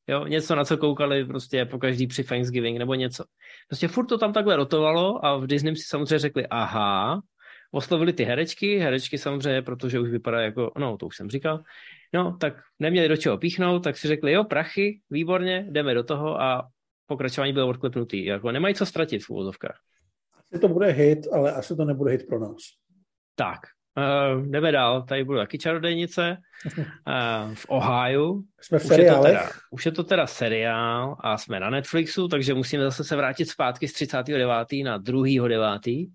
Jo, něco, na co koukali prostě po každý při Thanksgiving nebo něco. Prostě furt to tam takhle rotovalo a v Disney si samozřejmě řekli, aha, oslovili ty herečky, herečky samozřejmě, protože už vypadá jako, no to už jsem říkal, no tak neměli do čeho píchnout, tak si řekli, jo, prachy, výborně, jdeme do toho a pokračování bylo odklepnutý. Jako nemají co ztratit v úvozovkách. Asi to bude hit, ale asi to nebude hit pro nás. Tak, uh, jdeme dál. Tady budou taky čarodejnice. Uh, v Ohio. Jsme v už je, to teda, už je to teda seriál a jsme na Netflixu, takže musíme zase se vrátit zpátky z 39. na 2.9.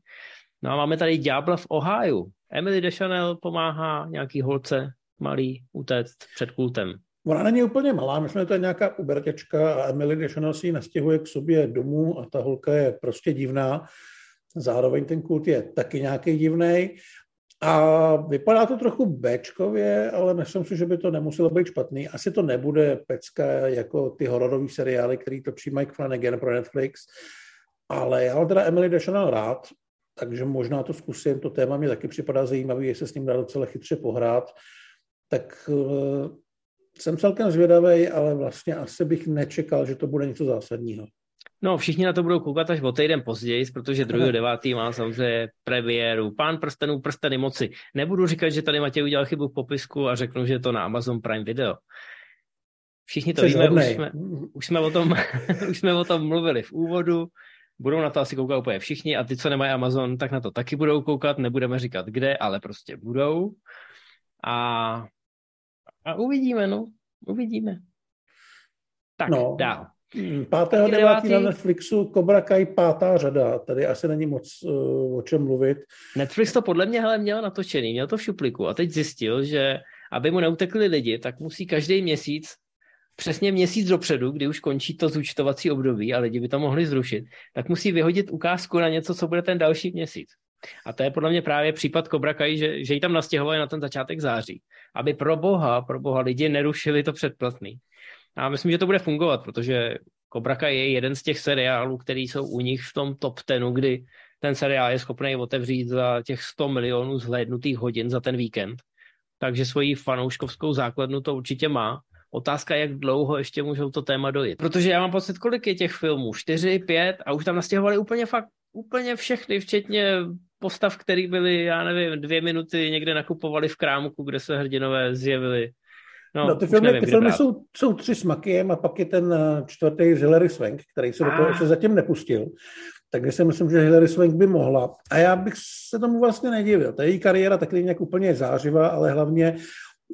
No a máme tady Ďábla v Ohio. Emily Deschanel pomáhá nějaký holce malý utéct před kultem. Ona není úplně malá, myslím, že to je nějaká ubertěčka a Emily Deschanel si ji nastěhuje k sobě domů a ta holka je prostě divná. Zároveň ten kult je taky nějaký divný. A vypadá to trochu Bčkově, ale myslím si, že by to nemuselo být špatný. Asi to nebude pecka jako ty hororové seriály, který točí Mike Flanagan pro Netflix. Ale já teda Emily Deschanel rád takže možná to zkusím, to téma mi taky připadá zajímavý, jestli se s ním dá docela chytře pohrát, tak uh, jsem celkem zvědavý, ale vlastně asi bych nečekal, že to bude něco zásadního. No, všichni na to budou koukat až o týden později, protože 2.9. má samozřejmě premiéru. Pán prstenů, prsteny moci. Nebudu říkat, že tady Matěj udělal chybu v popisku a řeknu, že je to na Amazon Prime Video. Všichni to Jsi víme, už jsme, už jsme, o tom, <laughs> už jsme o tom mluvili v úvodu budou na to asi koukat úplně všichni a ty, co nemají Amazon, tak na to taky budou koukat, nebudeme říkat kde, ale prostě budou. A, a uvidíme, no, uvidíme. Tak, no. dál. 5.9. na Netflixu Cobra Kai pátá řada. Tady asi není moc uh, o čem mluvit. Netflix to podle mě hele, měl natočený, měl to v šupliku a teď zjistil, že aby mu neutekli lidi, tak musí každý měsíc přesně měsíc dopředu, kdy už končí to zúčtovací období a lidi by to mohli zrušit, tak musí vyhodit ukázku na něco, co bude ten další měsíc. A to je podle mě právě případ Cobra Kai, že, že ji tam nastěhovali na ten začátek září. Aby pro boha, pro boha lidi nerušili to předplatný. A myslím, že to bude fungovat, protože Cobra Kai je jeden z těch seriálů, který jsou u nich v tom top tenu, kdy ten seriál je schopný otevřít za těch 100 milionů zhlédnutých hodin za ten víkend. Takže svoji fanouškovskou základnu to určitě má Otázka, jak dlouho ještě můžou to téma dojít. Protože já mám pocit, kolik je těch filmů? Čtyři, pět a už tam nastěhovali úplně fakt, úplně všechny, včetně postav, které byly, já nevím, dvě minuty někde nakupovali v krámku, kde se hrdinové zjevili. No, no ty filmy, nevím, ty filmy jsou, jsou tři s Makiem a pak je ten eh, čtvrtý z Hilary Swank, který se do toho ještě zatím nepustil. Takže si myslím, že Hilary Swank by mohla. A já bych se tomu vlastně nedivil. Ta její kariéra taky nějak úplně zářivá, ale hlavně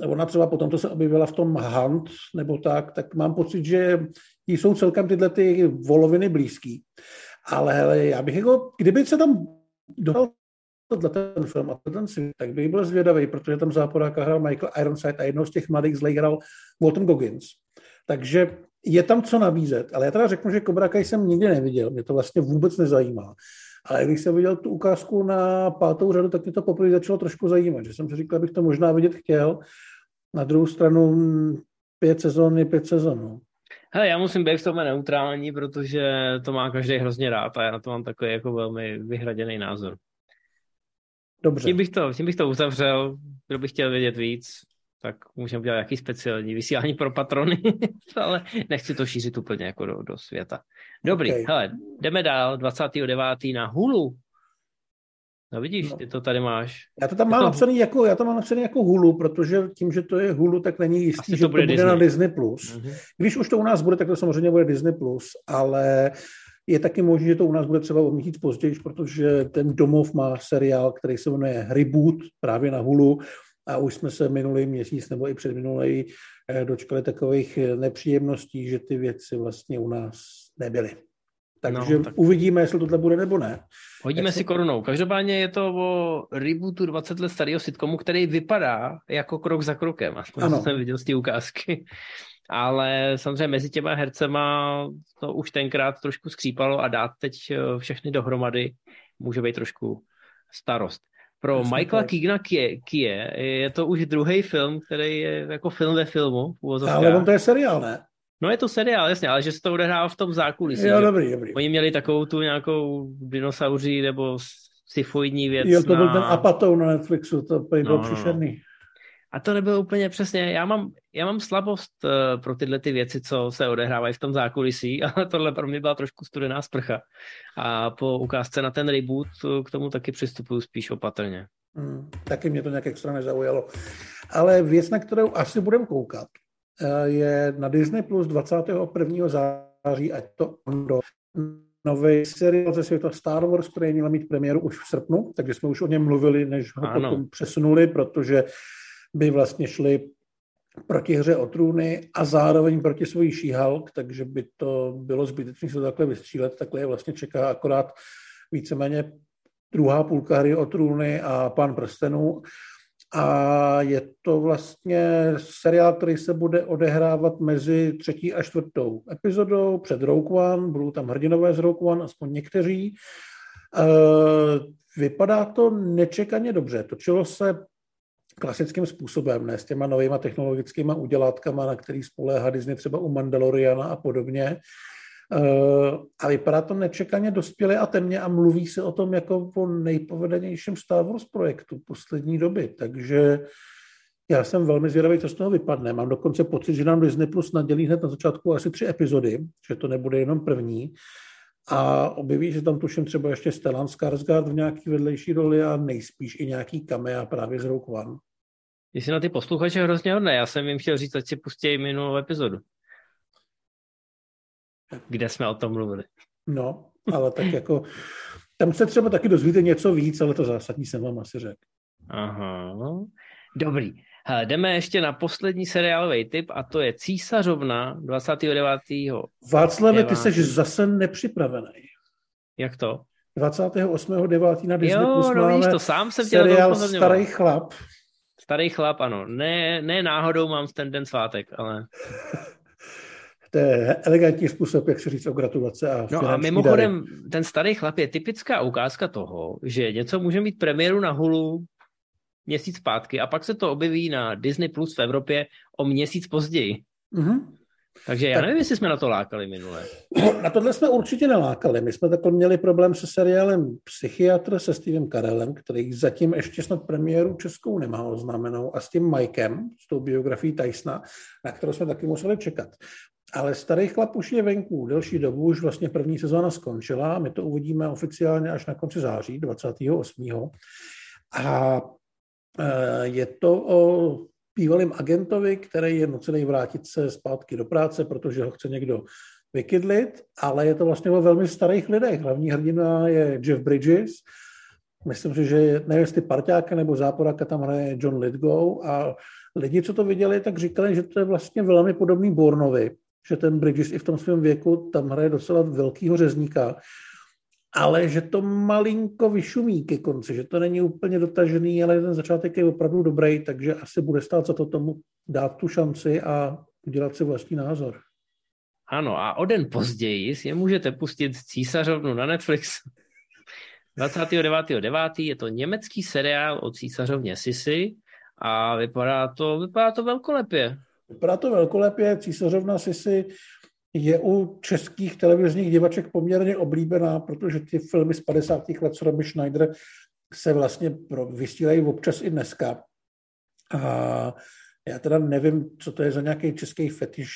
ona třeba potom to se objevila v tom Hunt nebo tak, tak mám pocit, že jsou celkem tyhle ty voloviny blízký. Ale hele, já bych jako, kdyby se tam tohle ten film a ten svět, tak bych byl zvědavý, protože tam záporáka hrál Michael Ironside a jednou z těch mladých zlej hrál Walton Goggins. Takže je tam co nabízet, ale já teda řeknu, že Cobra Kai jsem nikdy neviděl, mě to vlastně vůbec nezajímá. Ale když jsem viděl tu ukázku na pátou řadu, tak mě to poprvé začalo trošku zajímat, že jsem si říkal, abych to možná vidět chtěl. Na druhou stranu pět sezon je pět sezon. No. Hele, já musím být v tom neutrální, protože to má každý hrozně rád a já na to mám takový jako velmi vyhraděný názor. Dobře. Tím bych to, tím bych to uzavřel. Kdo by chtěl vědět víc, tak můžeme udělat nějaký speciální vysílání pro patrony, <laughs> ale nechci to šířit úplně jako do, do světa. Dobrý, okay. hele, jdeme dál, 29. na Hulu. No vidíš, no. ty to tady máš. Já to tam mám to... napsaný jako, já to mám napsaný jako Hulu, protože tím, že to je Hulu, tak není jistý, že to bude, to bude Disney. na Disney+. Plus. Mm-hmm. Když už to u nás bude, tak to samozřejmě bude Disney+, Plus, ale je taky možné, že to u nás bude třeba o měsíc později, protože ten domov má seriál, který se jmenuje Reboot právě na Hulu a už jsme se minulý měsíc nebo i předminulý eh, dočkali takových nepříjemností, že ty věci vlastně u nás nebyly. Takže no, tak... uvidíme, jestli tohle bude nebo ne. Hodíme Jak si korunou. Každopádně je to o rebootu 20 let starého sitcomu, který vypadá jako krok za krokem. Aspoň ano. <laughs> jsem viděl z té ukázky. Ale samozřejmě mezi těma hercema to už tenkrát trošku skřípalo a dát teď eh, všechny dohromady může být trošku starost. Pro Jasně Michaela Keegana Kie, Kie je to už druhý film, který je jako film ve filmu. Ale on to je seriál, ne? No je to seriál, jasně, ale že se to odehrává v tom zákulisí. Jo, dobrý, dobrý. Oni měli takovou tu nějakou dinosauří nebo syfoidní věc. Jo, to byl na... ten Apatou na Netflixu, to bylo no, no, no. příšerný. A to nebylo úplně přesně. Já mám, já mám slabost uh, pro tyhle ty věci, co se odehrávají v tom zákulisí, <laughs> ale tohle pro mě byla trošku studená sprcha. A po ukázce na ten reboot eh, k tomu taky přistupuju spíš opatrně. Hmm, taky mě to nějak extra nezaujalo. Ale věc, na kterou asi budeme koukat, Eh, je na Disney Plus 21. září, ať to do nový seriál ze světa Star Wars, který měl mít premiéru už v srpnu, takže jsme už o něm mluvili, než ho ano. potom přesunuli, protože by vlastně šli proti hře o trůny a zároveň proti svojí šíhalk, takže by to bylo zbytečné se takhle vystřílet, takhle je vlastně čeká akorát víceméně druhá půlka hry o trůny a pán prstenů a je to vlastně seriál, který se bude odehrávat mezi třetí a čtvrtou epizodou před Rogue One. Budou tam hrdinové z Rogue One, aspoň někteří. E, vypadá to nečekaně dobře. Točilo se klasickým způsobem, ne s těma novýma technologickými udělátkama, na který spoléhá Disney třeba u Mandaloriana a podobně. Eh, a vypadá to nečekaně dospělé a temně a mluví se o tom jako o nejpovedenějším Star Wars projektu poslední doby. Takže já jsem velmi zvědavý, co z toho vypadne. Mám dokonce pocit, že nám Disney Plus nadělí hned na začátku asi tři epizody, že to nebude jenom první. A objeví se tam tuším třeba ještě Stellan Skarsgård v nějaký vedlejší roli a nejspíš i nějaký kamea právě z Rogue One. Jsi na ty posluchače hrozně hodné. Já jsem jim chtěl říct, ať si pustí minulou epizodu kde jsme o tom mluvili. No, ale tak jako, tam se třeba taky dozvíte něco víc, ale to zásadní jsem vám asi řekl. Aha, dobrý. Hele, jdeme ještě na poslední seriálový tip a to je Císařovna 29. Václave, ty jsi zase nepřipravený. Jak to? 28.9. na Disney jo, Plus no, máme víš, to sám jsem seriál Starý chlap. Starý chlap, ano. Ne, ne náhodou mám ten den svátek, ale... <laughs> To je elegantní způsob, jak si říct o gratulace a No a mimochodem, dary. ten starý chlap je typická ukázka toho, že něco může mít premiéru na Hulu měsíc zpátky a pak se to objeví na Disney Plus v Evropě o měsíc později. Mm-hmm. Takže já tak, nevím, jestli jsme na to lákali minule. <clears throat> Na tohle jsme určitě nelákali. My jsme takhle měli problém se seriálem Psychiatr se Stevem Karelem, který zatím ještě snad premiéru českou nemá oznámenou, a s tím Mikem, s tou biografií Tysona, na kterou jsme taky museli čekat. Ale starý chlap už je venku delší dobu, už vlastně první sezóna skončila, my to uvidíme oficiálně až na konci září, 28. A je to o bývalým agentovi, který je nucený vrátit se zpátky do práce, protože ho chce někdo vykydlit, ale je to vlastně o velmi starých lidech. Hlavní hrdina je Jeff Bridges, myslím si, že nevím, jestli parťáka nebo záporáka tam hraje John Lithgow a lidi, co to viděli, tak říkali, že to je vlastně velmi podobný Bornovi, že ten Bridges i v tom svém věku tam hraje docela velkýho řezníka, ale že to malinko vyšumí ke konci, že to není úplně dotažený, ale ten začátek je opravdu dobrý, takže asi bude stát za to tomu dát tu šanci a udělat si vlastní názor. Ano, a o den později si je můžete pustit císařovnu na Netflix. <laughs> 29.9. je to německý seriál o císařovně Sisi a vypadá to, vypadá to velkolepě. Vypadá to velkolepě, císařovna Sisi je u českých televizních divaček poměrně oblíbená, protože ty filmy z 50. let s Romy Schneider se vlastně vysílají občas i dneska. A já teda nevím, co to je za nějaký český fetiš,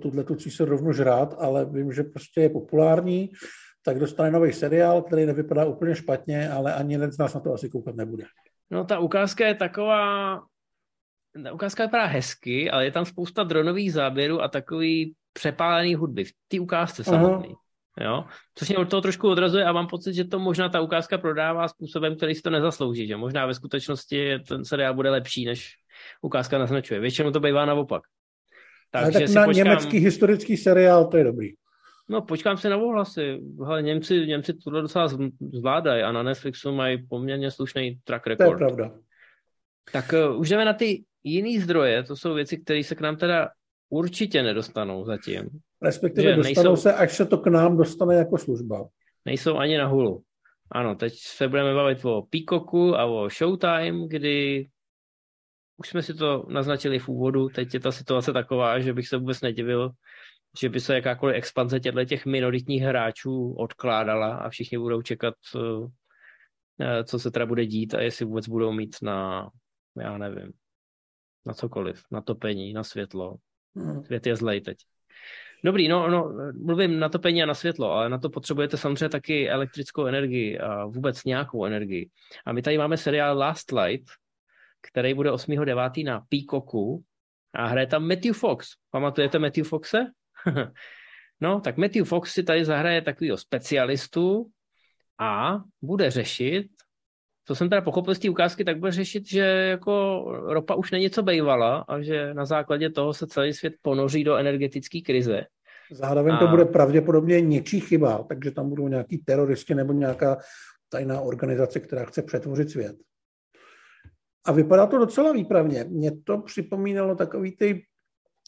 tuhle tu císařovnu žrát, ale vím, že prostě je populární, tak dostane nový seriál, který nevypadá úplně špatně, ale ani jeden z nás na to asi koukat nebude. No ta ukázka je taková, ta ukázka vypadá hezky, ale je tam spousta dronových záběrů a takový přepálený hudby v té ukázce samotný. Jo? Což mě od toho trošku odrazuje a mám pocit, že to možná ta ukázka prodává způsobem, který si to nezaslouží. Že možná ve skutečnosti ten seriál bude lepší, než ukázka naznačuje. Většinou to bývá naopak. Tak, Ale tak na počkám... německý historický seriál to je dobrý. No, počkám se na ohlasy. Hele, Němci, Němci tohle docela zvládají a na Netflixu mají poměrně slušný track record. To je pravda. Tak uh, už jdeme na ty jiný zdroje, to jsou věci, které se k nám teda určitě nedostanou zatím. Respektive dostanou nejsou, se, až se to k nám dostane jako služba. Nejsou ani na hulu. Ano, teď se budeme bavit o Peacocku a o Showtime, kdy už jsme si to naznačili v úvodu, teď je ta situace taková, že bych se vůbec nedivil, že by se jakákoliv expanze těchto těch minoritních hráčů odkládala a všichni budou čekat, eh, co se teda bude dít a jestli vůbec budou mít na, já nevím, na cokoliv, na topení, na světlo. Hmm. Svět je zlej teď. Dobrý, no, no, mluvím na topení a na světlo, ale na to potřebujete samozřejmě taky elektrickou energii a vůbec nějakou energii. A my tady máme seriál Last Light, který bude 8.9. na Peacocku a hraje tam Matthew Fox. Pamatujete Matthew Foxe? <laughs> no, tak Matthew Fox si tady zahraje takovýho specialistu a bude řešit, co jsem teda pochopil z té ukázky, tak bude řešit, že jako ropa už není co bejvala a že na základě toho se celý svět ponoří do energetické krize. Zároveň a... to bude pravděpodobně něčí chyba, takže tam budou nějaký teroristi nebo nějaká tajná organizace, která chce přetvořit svět. A vypadá to docela výpravně. Mně to připomínalo takový ty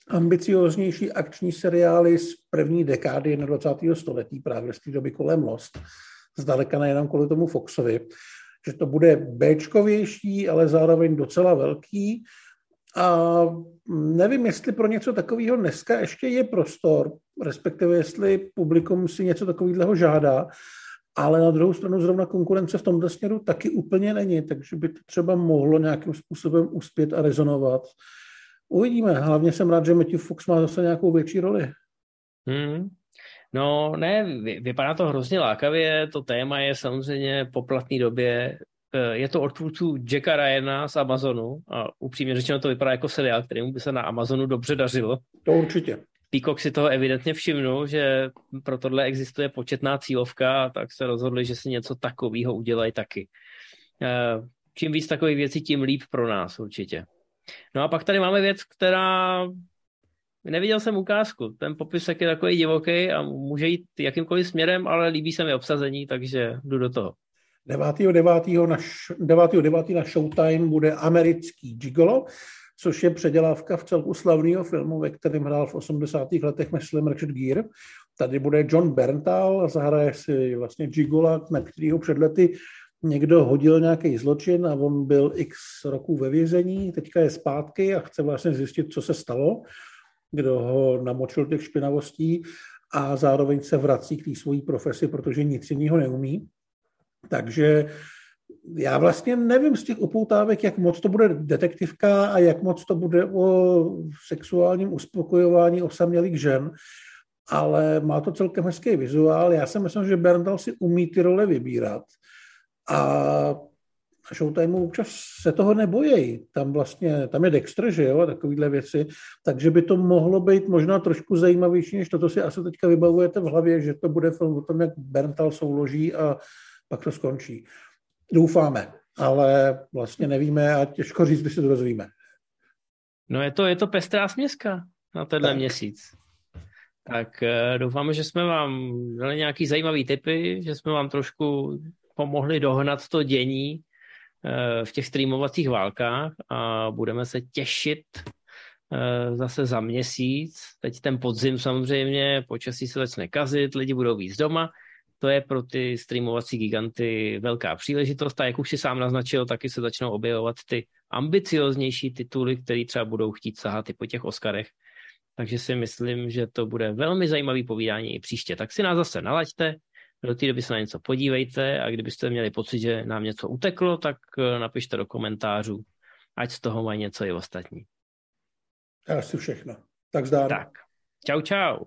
ambicioznější akční seriály z první dekády 21. století, právě z té doby kolem Lost. Zdaleka nejenom kvůli tomu Foxovi. Že to bude Bčkovější, ale zároveň docela velký. A nevím, jestli pro něco takového dneska ještě je prostor, respektive jestli publikum si něco takového žádá, ale na druhou stranu zrovna konkurence v tomto směru taky úplně není, takže by to třeba mohlo nějakým způsobem uspět a rezonovat. Uvidíme. Hlavně jsem rád, že Matthew Fox má zase nějakou větší roli. Hmm. No ne, vypadá to hrozně lákavě, to téma je samozřejmě po platné době, eh, je to od tvůrců Jacka Ryana z Amazonu a upřímně řečeno to vypadá jako seriál, kterému by se na Amazonu dobře dařilo. To určitě. Peacock si toho evidentně všimnul, že pro tohle existuje početná cílovka, tak se rozhodli, že si něco takového udělají taky. Eh, čím víc takových věcí, tím líp pro nás určitě. No a pak tady máme věc, která neviděl jsem ukázku. Ten popisek je takový divoký a může jít jakýmkoliv směrem, ale líbí se mi obsazení, takže jdu do toho. 9.9. na, 9. 9. na Showtime bude americký Gigolo, což je předělávka v celku slavného filmu, ve kterém hrál v 80. letech, myslím, Richard Gere. Tady bude John Berntal zahraje si vlastně Gigola, na kterého před lety někdo hodil nějaký zločin a on byl x roků ve vězení, teďka je zpátky a chce vlastně zjistit, co se stalo, kdo ho namočil těch špinavostí a zároveň se vrací k té svojí profesi, protože nic jiného neumí. Takže já vlastně nevím z těch upoutávek, jak moc to bude detektivka a jak moc to bude o sexuálním uspokojování osamělých žen, ale má to celkem hezký vizuál. Já si myslím, že Berndal si umí ty role vybírat. A na Showtime občas se toho nebojí. Tam vlastně, tam je Dexter, že jo, a takovýhle věci, takže by to mohlo být možná trošku zajímavější, než to, co si asi teďka vybavujete v hlavě, že to bude film o tom, jak Berntal souloží a pak to skončí. Doufáme, ale vlastně nevíme a těžko říct, když se to dozvíme. No je to, je to pestrá směska na tenhle tak. měsíc. Tak uh, doufáme, že jsme vám dali nějaký zajímavý tipy, že jsme vám trošku pomohli dohnat to dění v těch streamovacích válkách a budeme se těšit uh, zase za měsíc. Teď ten podzim samozřejmě, počasí se začne kazit, lidi budou víc doma, to je pro ty streamovací giganty velká příležitost a jak už si sám naznačil, taky se začnou objevovat ty ambicioznější tituly, které třeba budou chtít sahat i po těch Oscarech. Takže si myslím, že to bude velmi zajímavý povídání i příště. Tak si nás zase nalaďte, do té doby se na něco podívejte a kdybyste měli pocit, že nám něco uteklo, tak eh, napište do komentářů, ať z toho mají něco i ostatní. Asi všechno. Tak zdár. Tak. Čau, čau.